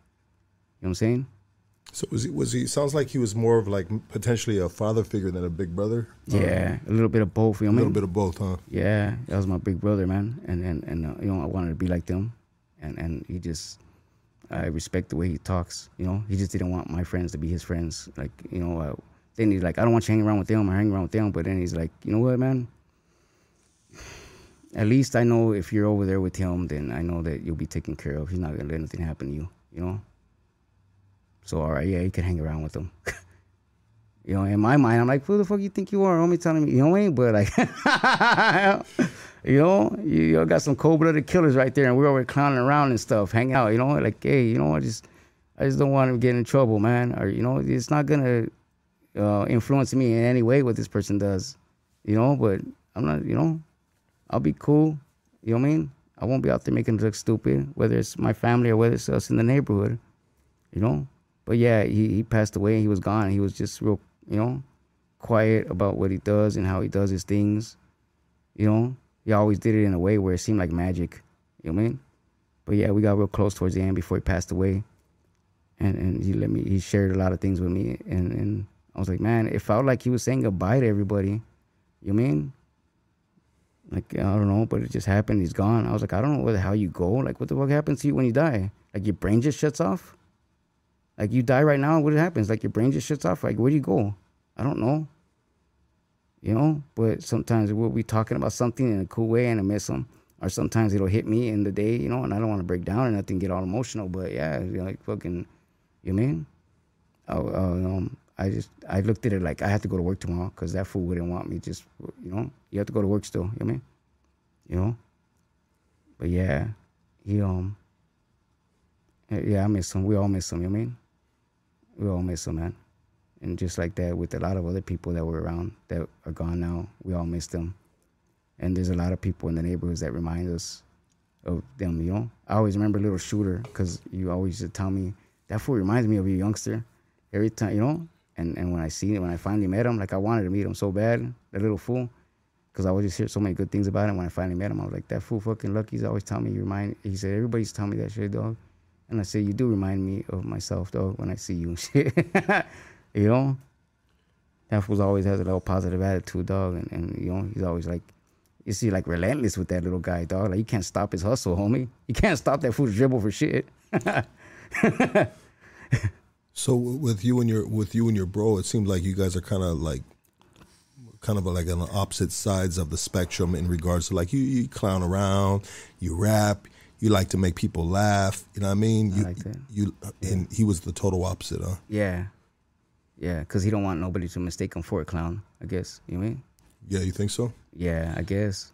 what I'm saying? So was he? Was he? Sounds like he was more of like potentially a father figure than a big brother. Yeah, a little bit of both. You know what I mean? A little bit of both, huh? Yeah, that was my big brother, man, and and and uh, you know I wanted to be like them, and and he just I respect the way he talks. You know, he just didn't want my friends to be his friends. Like you know, uh, then he's like, I don't want you hanging around with them or hanging around with them. But then he's like, you know what, man? At least I know if you're over there with him, then I know that you'll be taken care of. He's not gonna let anything happen to you. You know. So all right, yeah, you can hang around with him. You know, in my mind, I'm like, who the fuck you think you are? Homie telling me, you know what? But like, you know, you, you got some cold blooded killers right there, and we're over clowning around and stuff, hang out. You know, like, hey, you know, I just, I just don't want to get in trouble, man. Or you know, it's not gonna uh, influence me in any way what this person does. You know, but I'm not, you know, I'll be cool. You know what I mean? I won't be out there making it look stupid, whether it's my family or whether it's us in the neighborhood. You know, but yeah, he, he passed away. He was gone. He was just real, you know, quiet about what he does and how he does his things. You know, he always did it in a way where it seemed like magic. You know what I mean? But yeah, we got real close towards the end before he passed away, and and he let me. He shared a lot of things with me, and and I was like, man, it felt like he was saying goodbye to everybody. You know what I mean? Like I don't know, but it just happened. He's gone. I was like, I don't know where the hell you go. Like, what the fuck happens to you when you die? Like your brain just shuts off. Like you die right now, what happens? Like your brain just shuts off. Like where do you go? I don't know. You know, but sometimes we'll be talking about something in a cool way and I miss them, or sometimes it'll hit me in the day, you know, and I don't want to break down or nothing, get all emotional. But yeah, like fucking, you I mean? I, I, um, I just I looked at it like I have to go to work tomorrow because that fool wouldn't want me. Just you know, you have to go to work still. You know what I mean? You know. But yeah, he um. Yeah, I miss him. We all miss him. You know I mean? We all miss him, man. And just like that, with a lot of other people that were around that are gone now, we all miss them. And there's a lot of people in the neighborhoods that remind us of them. You know, I always remember Little Shooter because you always used to tell me that fool reminds me of you, youngster. Every time, you know. And and when I see him, when I finally met him, like I wanted to meet him so bad, that little fool, because I would just hear so many good things about him. When I finally met him, I was like, that fool fucking lucky. He's always telling me you remind. He said everybody's telling me that shit, dog. And I said you do remind me of myself, dog, when I see you and shit. you know. That fool's always has a little positive attitude, dog, and, and you know he's always like, you see, like relentless with that little guy, dog. Like you can't stop his hustle, homie. You can't stop that fool's dribble for shit. So with you and your with you and your bro, it seems like you guys are kind of like kind of like on the opposite sides of the spectrum in regards to like you you clown around, you rap, you like to make people laugh. You know what I mean? You, like that. You and he was the total opposite, huh? Yeah. Yeah, because he don't want nobody to mistake him for a clown, I guess. You know what I mean? Yeah, you think so? Yeah, I guess.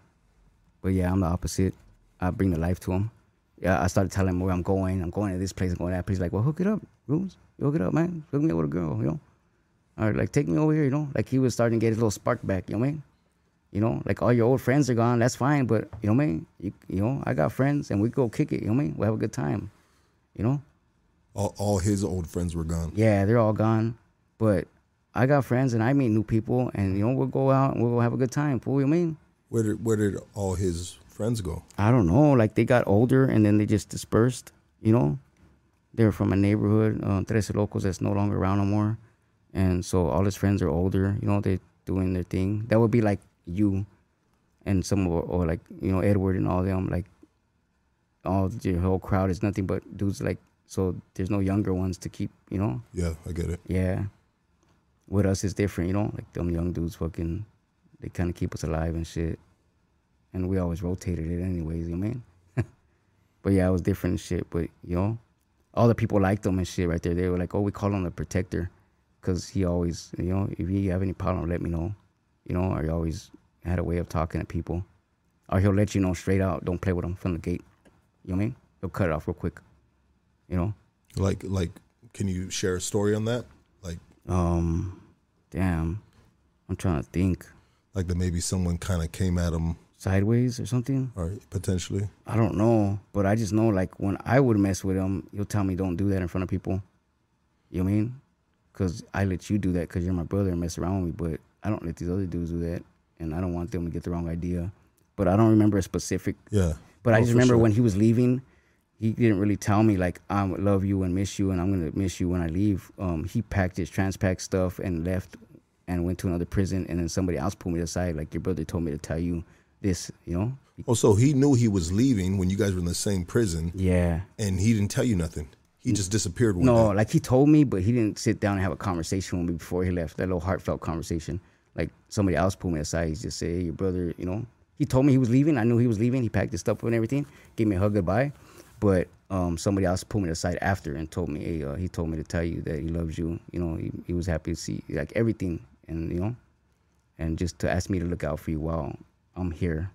But yeah, I'm the opposite. I bring the life to him. Yeah, I started telling him where I'm going. I'm going to this place, I'm going to that place. He's like, well, hook it up, Rooms. Hook it up, man. Hook me up with a girl, you know? Or like, take me over here, you know? Like, he was starting to get his little spark back, you know what I mean? You know, like all your old friends are gone, that's fine, but you know what I mean? You, you know, I got friends and we go kick it, you know what I mean? We have a good time, you know? All, all his old friends were gone. Yeah, they're all gone. But I got friends and I meet new people and you know we'll go out and we'll have a good time. Fool, you know what I mean? Where did where did all his friends go? I don't know. Like they got older and then they just dispersed. You know, they're from a neighborhood, uh, Tres Locos, that's no longer around no more. And so all his friends are older. You know, they're doing their thing. That would be like you, and some or, or like you know Edward and all them. Like all your whole crowd is nothing but dudes. Like so, there's no younger ones to keep. You know. Yeah, I get it. Yeah. With us, it's different, you know. Like them young dudes, fucking, they kind of keep us alive and shit. And we always rotated it, anyways. You know what I mean? but yeah, it was different shit. But you know, all the people liked him and shit right there. They were like, "Oh, we call him the protector," because he always, you know, if you have any problem, let me know. You know, or he always had a way of talking to people, or he'll let you know straight out, don't play with him from the gate. You know what I mean? He'll cut it off real quick. You know. Like like, can you share a story on that? Like Um, damn, I'm trying to think. like that maybe someone kind of came at him Sideways or something. or potentially. I don't know, but I just know like when I would mess with him, he'll tell me don't do that in front of people. You know I mean? Because I let you do that because you're my brother and mess around with me, but I don't let these other dudes do that, and I don't want them to get the wrong idea. But I don't remember a specific. Yeah. But I Oh, just remember sure. when he was leaving, he didn't really tell me like I love you and miss you, and I'm gonna miss you when I leave. Um, he packed his transpack stuff and left, and went to another prison, and then somebody else pulled me aside like your brother told me to tell you this, you know? Oh, so he knew he was leaving when you guys were in the same prison, Yeah. and he didn't tell you nothing. He just disappeared one No, like he told me, but he didn't sit down and have a conversation with me before he left. That little heartfelt conversation. Like somebody else pulled me aside. He just said, "Hey, your brother," you know. He told me he was leaving. I knew he was leaving. He packed his stuff up and everything. Gave me a hug goodbye. But um, somebody else pulled me aside after and told me, "Hey, uh, he told me to tell you that he loves you. You know, he, he was happy to see like everything, and you know, and just to ask me to look out for you while I'm here."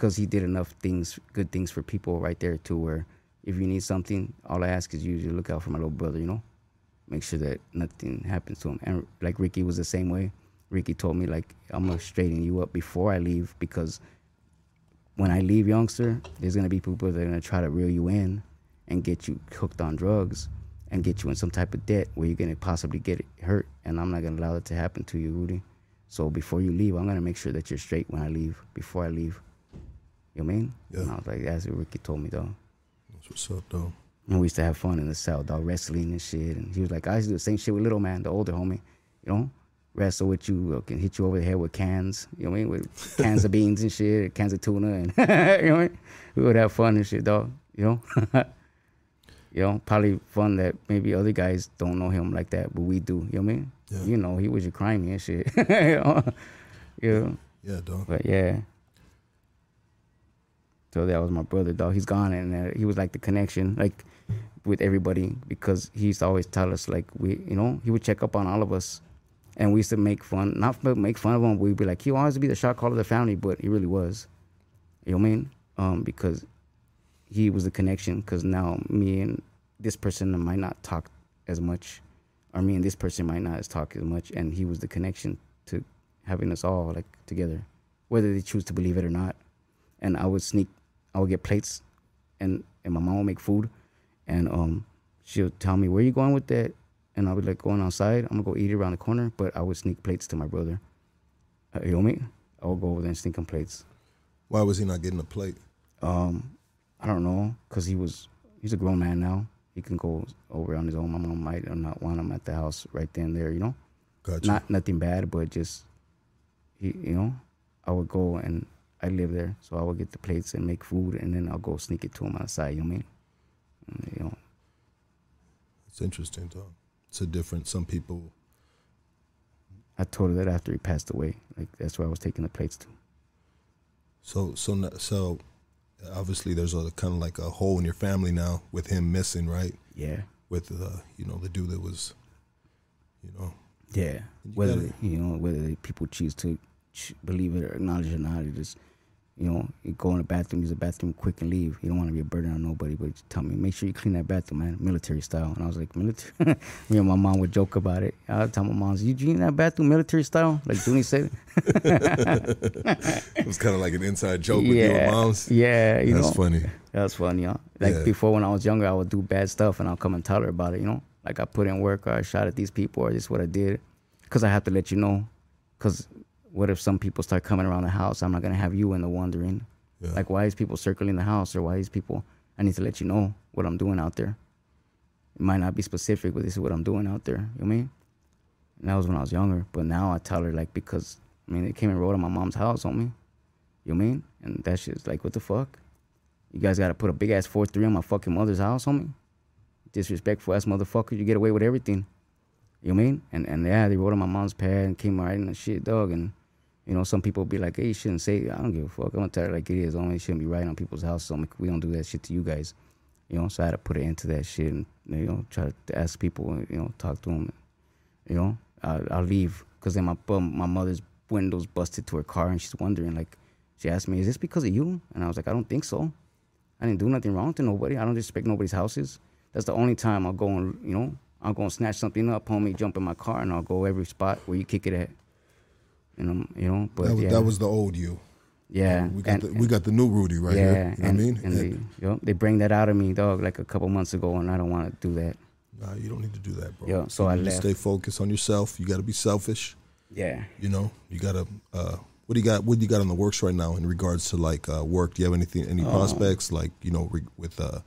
because he did enough things, good things for people right there too. Where if you need something, all I ask is you to look out for my little brother. You know, make sure that nothing happens to him. And like Ricky was the same way. Ricky told me like I'm gonna straighten you up before I leave because when I leave, youngster, there's gonna be people that are gonna try to reel you in and get you hooked on drugs and get you in some type of debt where you're gonna possibly get hurt. And I'm not gonna allow that to happen to you, Rudy. So before you leave, I'm gonna make sure that you're straight when I leave. Before I leave. You know what I mean? Yeah. And I was like, that's what Ricky told me though. That's what's up, though. And we used to have fun in the cell, dog, wrestling and shit. And he was like, I used to do the same shit with little man, the older homie. You know, wrestle with you, uh, can hit you over the head with cans. You know what I mean? With cans of beans and shit, cans of tuna, and you know what I mean? We would have fun and shit, dog. You know. you know, probably fun that maybe other guys don't know him like that, but we do. You know what I mean? Yeah. You know, he was your crimey and shit. you know. Yeah, dog. But yeah. So that was my brother, dog. He's gone, and uh, he was like the connection, like with everybody, because he used to always tell us, like we, you know, he would check up on all of us, and we used to make fun, not make fun of him. We'd be like, he to be the shot caller of the family, but he really was. You know what I mean? Um, because he was the connection. Because now me and this person might not talk as much, or me and this person might not talk as much, and he was the connection to having us all like together, whether they choose to believe it or not. And I would sneak, I would get plates, and and my mom would make food, and um, she'll tell me where you going with that, and I'll be like going outside. I'm gonna go eat it around the corner, but I would sneak plates to my brother. Uh, you know me? I would go over there and sneak him plates. Why was he not getting a plate? Um, I don't know, cause he was he's a grown man now. He can go over on his own. My mom might or not want him at the house right then and there. You know, Gotcha. not nothing bad, but just he, you know, I would go and I live there, so I would get the plates and make food, and then I'll go sneak it to him outside. You know what I mean? And, you know, it's interesting, though. It's a different. Some people. I told her that after he passed away, like that's where I was taking the plates to. So so so, obviously, there's a kind of like a hole in your family now with him missing, right? Yeah, With uh, you know, the dude that was, you know, yeah. You Whether gotta- you know whether people choose to ch- believe it or acknowledge it or not, it just you know you go in the bathroom, use the bathroom quick and leave. You don't want to be a burden on nobody, but just tell me, make sure you clean that bathroom, man, military style. And I was like, military. Me and my mom would joke about it. I would tell my mom, "You clean that bathroom military style?" Like Junie said. it was kind of like an inside joke with you and moms. Yeah, you That's know. funny. That's funny, huh? Like Yeah. before when I was younger, I would do bad stuff and I'll come and tell her about it, you know? Like I put in work or I shot at these people or this is what I did. Because I have to let you know. Because what if some people start coming around the house? I'm not going to have you in the wondering. Yeah. Like why is people circling the house or why is people, I need to let you know what I'm doing out there. It might not be specific, but this is what I'm doing out there. You know what I mean? And that was when I was younger. But now I tell her like because, I mean, they came and rode on my mom's house on me. You know what I mean? And that shit's like, what the fuck? You guys gotta put a big ass four three on my fucking mother's house on me. Disrespectful ass motherfucker. You get away with everything. You know what I mean? And and yeah, they wrote on my mom's pad and came right in the shit, dog. And you know, some people be like, hey, you shouldn't say. I don't give a fuck. I'm gonna tell it like it is. Only shouldn't be right on people's house. So we don't do that shit to you guys. You know, so I had to put it into that shit and you know try to ask people. You know, talk to them. You know, I, I'll leave because then my my mother's windows busted to her car and she's wondering like, she asked me, is this because of you? And I was like, I don't think so. I didn't do nothing wrong to nobody. I don't disrespect nobody's houses. That's the only time I'll go and, you know, I'll go and snatch something up, homie, jump in my car, and I'll go every spot where you kick it at. You know, you know, but That was, yeah, that was the old you. yeah, We got and- the, we got the new Rudy right yeah, here. You know and, I mean? and they, you know, they bring that out of me, dog, like a couple months ago, and I don't want to do that. Nah, you don't need to do that, bro. Yeah, so you I left. stay focused on yourself. You got to be selfish. Yeah, You know, you got to. Uh, what do you got? What do you got in the works right now in regards to like uh, work? Do you have anything, any Um, prospects like you know re- with uh,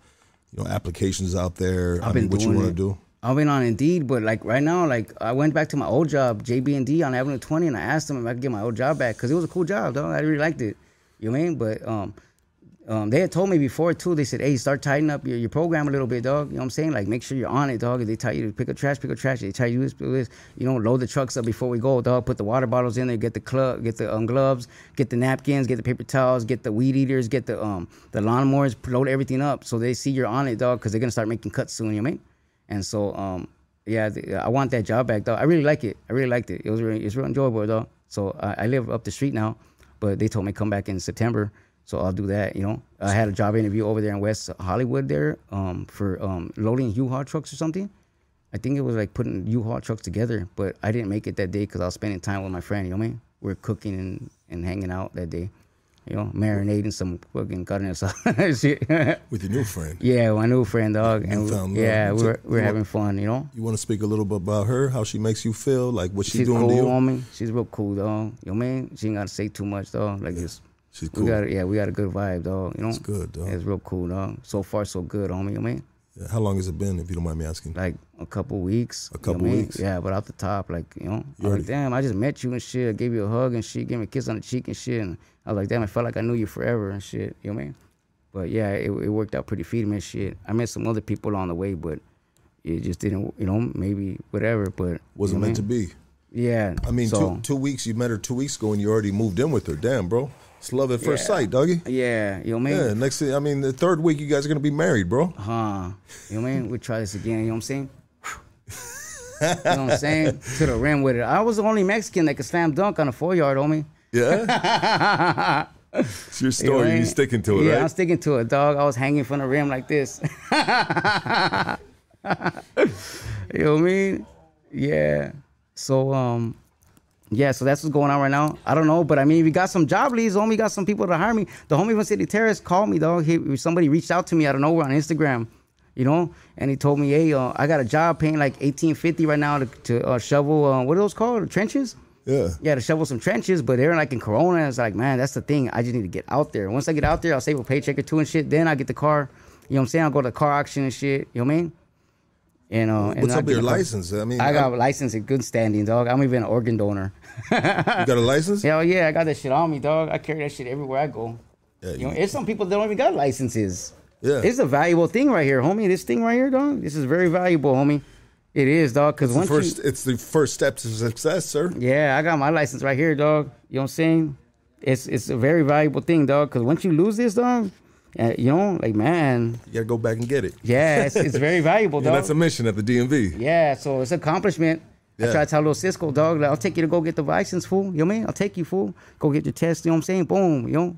you know applications out there? I've I been mean, what you want to do? I've been on Indeed, but like right now, like I went back to my old job, JB&D on Avenue 20, and I asked them if I could get my old job back because it was a cool job, dog. I really liked it. You know what I mean? But um, um, they had told me before too. They said, "Hey, start tightening up your, your program a little bit, dog." You know what I'm saying? Like, make sure you're on it, dog. If they tell you to pick up trash, pick up trash. They tell you this, this. You know, load the trucks up before we go, dog. Put the water bottles in there. Get the club, get the um, gloves, get the napkins, get the paper towels, get the weed eaters, get the um the lawnmowers. Load everything up so they see you're on it, dog. Because they're gonna start making cuts soon. You know what I mean? And so um yeah, th- I want that job back, though. I really like it. I really liked it. It was really, it's real enjoyable, though. So I, live up the street now, but they told me come back in September. So I'll do that. You know, I had a job interview over there in West Hollywood there um, for um, loading U-Haul trucks or something. I think it was like putting U-Haul trucks together, but I didn't make it that day because I was spending time with my friend. You know what I mean? We are cooking and, and hanging out that day. You know, marinating some fucking carne asada shit. With your new friend, yeah, my new friend, dog, and we- yeah, we're we're you having fun. You know. you want to speak a little bit about her, how she makes you feel, like what she She's doing cool to you? me. She's real cool, dog. You know what I mean? She ain't gotta say too much, dog. Like it's She's we cool. got yeah, we got a good vibe, dog. You know, It's good, dog. It's real cool, dog. So far, so good, homie. You know what I mean? How long has it been, if you don't mind me asking? Like a couple weeks. A you know couple I mean? weeks? Yeah, but off the top, like you know, You like, damn, I just met you and shit. I gave you a hug and shit, gave me a kiss on the cheek and shit. And I was like, damn, I felt like I knew you forever and shit. You know what I mean? But yeah, it, it worked out pretty feeding and shit. I met some other people along the way, but it just didn't, you know, maybe whatever. But Wasn't you know meant what to I mean? be. Yeah. I mean, so, two two weeks. You met her two weeks ago, and you already moved in with her. Damn, bro. It's love at first Yeah. sight, doggy. Yeah, you know what I mean? Yeah. Next thing, I mean, the third week, you guys are gonna be married, bro. Huh. You know what I mean? We try this again, you know what I'm saying? you know what I'm saying? To the rim with it. I was the only Mexican that could slam dunk on a four yard, homie. Yeah. it's your You know story. what I You mean? sticking to it, Yeah, right? I'm sticking to it, dog. I was hanging from the rim like this. you know what I mean? Yeah. So um yeah, so that's what's going on right now. I don't know, but I mean, we got some job leads, homie, got some people to hire me. The homie from City Terrace called me, dog. He, somebody reached out to me out of nowhere on Instagram. You know, and he told me, "Hey, uh, I got a job paying like eighteen fifty right now to, to uh, shovel. Uh, what are those called? Trenches." Yeah. Yeah, to shovel some trenches, but they're like in Corona. It's like, man, that's the thing. I just need to get out there. Once I get out there, I'll save a paycheck or two and shit. Then I get the car. You know what I'm saying? I'll go to the car auction and shit. You know what I mean? You know, and What's I'll up with your license? I mean, I got I- a license in good standing, dog. I'm even an organ donor. You got a license? Hell yeah, I got that shit on me, dog. I carry that shit everywhere I go. Yeah, you know, there's some people that don't even got licenses. Yeah. It's a valuable thing right here, homie. This thing right here, dog. This is very valuable, homie. It is, dog. Because once first, you, it's the first step to success, sir. yeah, I got my license right here, dog. You know what I'm saying? It's it's a very valuable thing, dog. Because once you lose this, dog, uh, you know, like man, You gotta go back and get it. yeah, it's, it's very valuable, And dog. that's a mission at the DMV. Yeah, so it's accomplishment. I try to tell little Cisco, dog, like, I'll take you to go get the license, fool. You know what I mean? I'll take you, fool. Go get your test, you know what I'm saying? Boom, you know?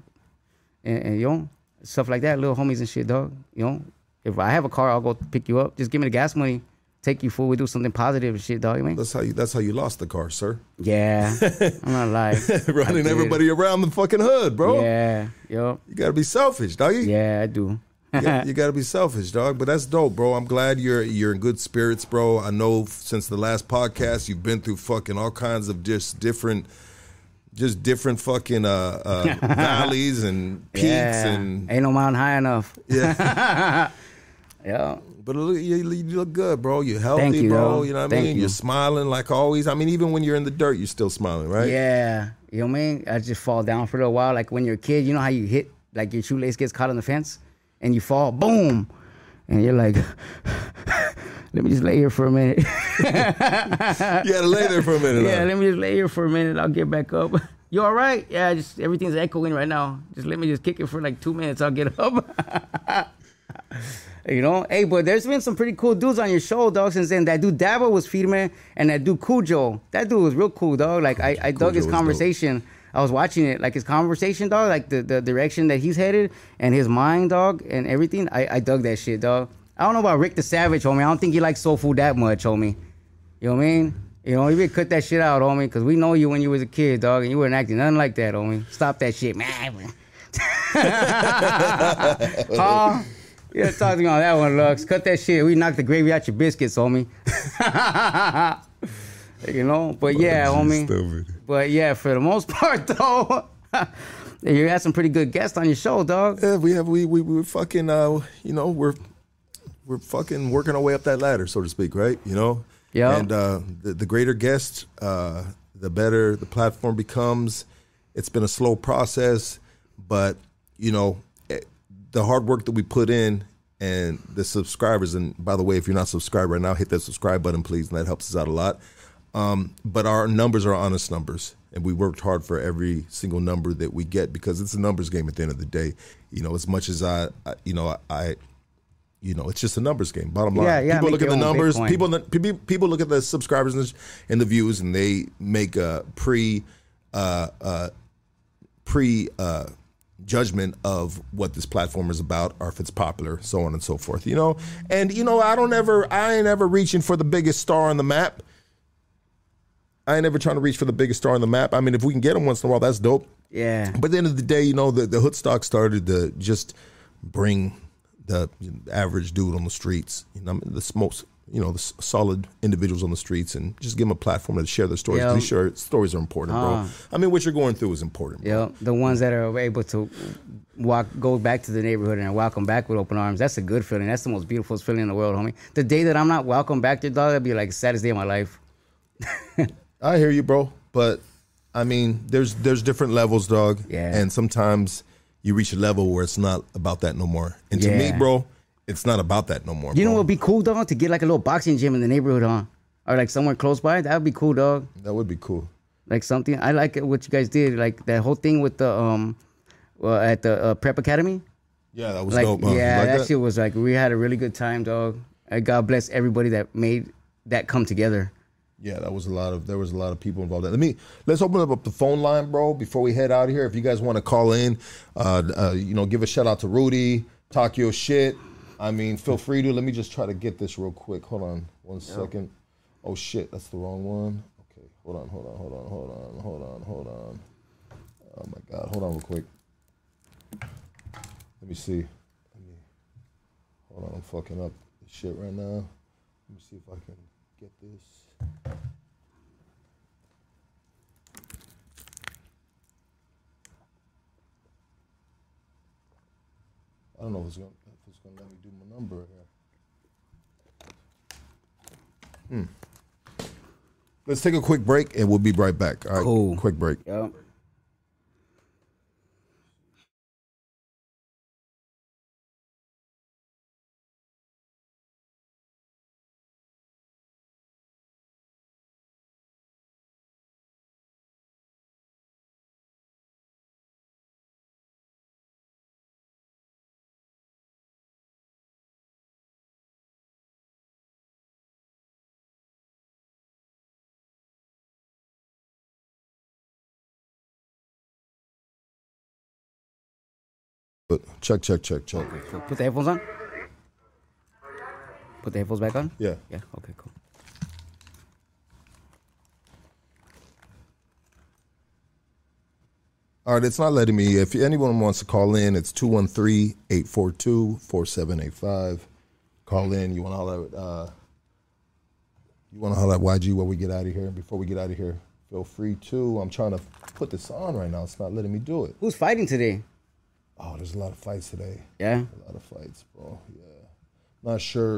And, and you know, stuff like that, little homies and shit, dog. You know? If I have a car, I'll go pick you up. Just give me the gas money. Take you, fool. We do something positive and shit, dog. You know I mean? That's how you. That's how you lost the car, sir. Yeah. I'm not lying. Running everybody around the fucking hood, bro. Yeah. Yo. You gotta be selfish, doggy. Yeah, I do. You, got, you gotta be selfish, dog. But that's dope, bro. I'm glad you're you're in good spirits, bro. I know since the last podcast you've been through fucking all kinds of just different, just different fucking uh, uh valleys and peaks yeah. and Ain't no mountain high enough. yeah. Yeah. But look, you, you look good, bro. You're healthy, Thank you, bro. You know what I mean? you. You're smiling like always. I mean, even when you're in the dirt, you're still smiling, right? Yeah, you know what I mean. I just fall down for a little while. Like when you're a kid, you know how you hit, like your shoelace gets caught on the fence, and you fall, boom, and you're like, let me just lay here for a minute. You gotta lay there for a minute. yeah, huh? let me just lay here for a minute. I'll get back up. You all right? Yeah, just everything's echoing right now. Just let me just kick it for like two minutes. I'll get up. You know, hey, but there's been some pretty cool dudes on your show, dog. Since then, that dude Dabo was Firme, and that dude Cujo, that dude was real cool, dog. Like I, I dug Cujo his was dope. I was watching it, like his conversation, dog, like the, the direction that he's headed and his mind, dog, and everything. I, I dug that shit, dog. I don't know about Rick the Savage, homie. I don't think he likes soul food that much, homie. You know what I mean? You know, you better cut that shit out, homie, because we know you when you was a kid, dog, and you weren't acting nothing like that, homie. Stop that shit, man. huh? Yeah, talk to me on that one, Lux. Cut that shit. We knocked the gravy out your biscuits, homie. you know, but yeah, homie. Stupid. But yeah, for the most part, though, you had some pretty good guests on your show, dog. Yeah, we have we we we're fucking uh you know we're we're fucking working our way up that ladder, so to speak, right? You know. Yeah. And uh, the the greater guest, uh, the better the platform becomes. It's been a slow process, but you know eh, the hard work that we put in and the subscribers. And by the way, if you're not subscribed right now, hit that subscribe button, please, and that helps us out a lot. Um, but our numbers are honest numbers, and we worked hard for every single number that we get because it's a numbers game at the end of the day. You know, as much as I, I you know, I, you know, it's just a numbers game. Bottom line, Yeah, yeah, people look at the numbers. Bitcoin. People, people, people look at the subscribers and the, and the views, and they make a pre, uh, uh, pre. Uh, judgment of what this platform is about or if it's popular so on and so forth you know and you know i don't ever i ain't ever reaching for the biggest star on the map i ain't ever trying to reach for the biggest star on the map i mean if we can get them once in a while that's dope Yeah. but at the end of the day you know the, the hood stock started to just bring the average dude on the streets you know the most you know the solid individuals on the streets and just give them a platform to share their stories. Yeah. these share, stories are important bro Uh. i mean what you're going through is important bro. Yeah, the ones that are able to walk, go back to the neighborhood and welcome back with open arms. That's a good feeling. That's the most beautiful feeling in the world, homie. The day that I'm not welcome back there, dog, that'd be like the saddest day of my life. I hear you, bro. But I mean, there's there's different levels, dog. Yeah. And sometimes you reach a level where it's not about that no more. And to me, bro, it's not about that no more. You know bro. what would be cool, dog? To get like a little boxing gym in the neighborhood, huh? Or like somewhere close by. That would be cool, dog. That would be cool. Like something. I like what you guys did. Like that whole thing with the um, well, at the uh, prep academy. Yeah, that was Like dope. huh? You yeah, like that, that? shit was like we had a really good time, dog. And God bless everybody that made that come together. Yeah, that was a lot of there was a lot of people involved. Let me let's open up the phone line, bro, before we head out of here. If you guys want to call in, uh, uh, you know, give a shout out to Rudy, talk your shit. I mean, feel free to. Let me just try to get this real quick. Hold on one second. Oh shit, that's the wrong one. Okay, hold on, hold on, hold on, hold on, hold on, hold on. Oh my god, hold on real quick. Let me see. Let me, hold on, I'm fucking up. this shit right now. Let me see if I can get this. I don't know if it's gonna if it's gonna let me do my number here. Hmm. Let's take a quick break and we'll be right back. All right. Cool. Quick break. Yep. But check, check, check, check. Cool. Put the headphones on. Put the headphones back on. Yeah. Yeah. Okay. Cool. All right, it's not letting me. If anyone wants to call in, it's 213-842-4785. Call in. You want to holler at, uh, you want to holler at YG while we get out of here. Before we get out of here, feel free to. I'm trying to put this on right now. It's not letting me do it. Who's fighting today? Oh, there's a lot of fights today. Yeah. A lot of fights, bro. Yeah. Not sure.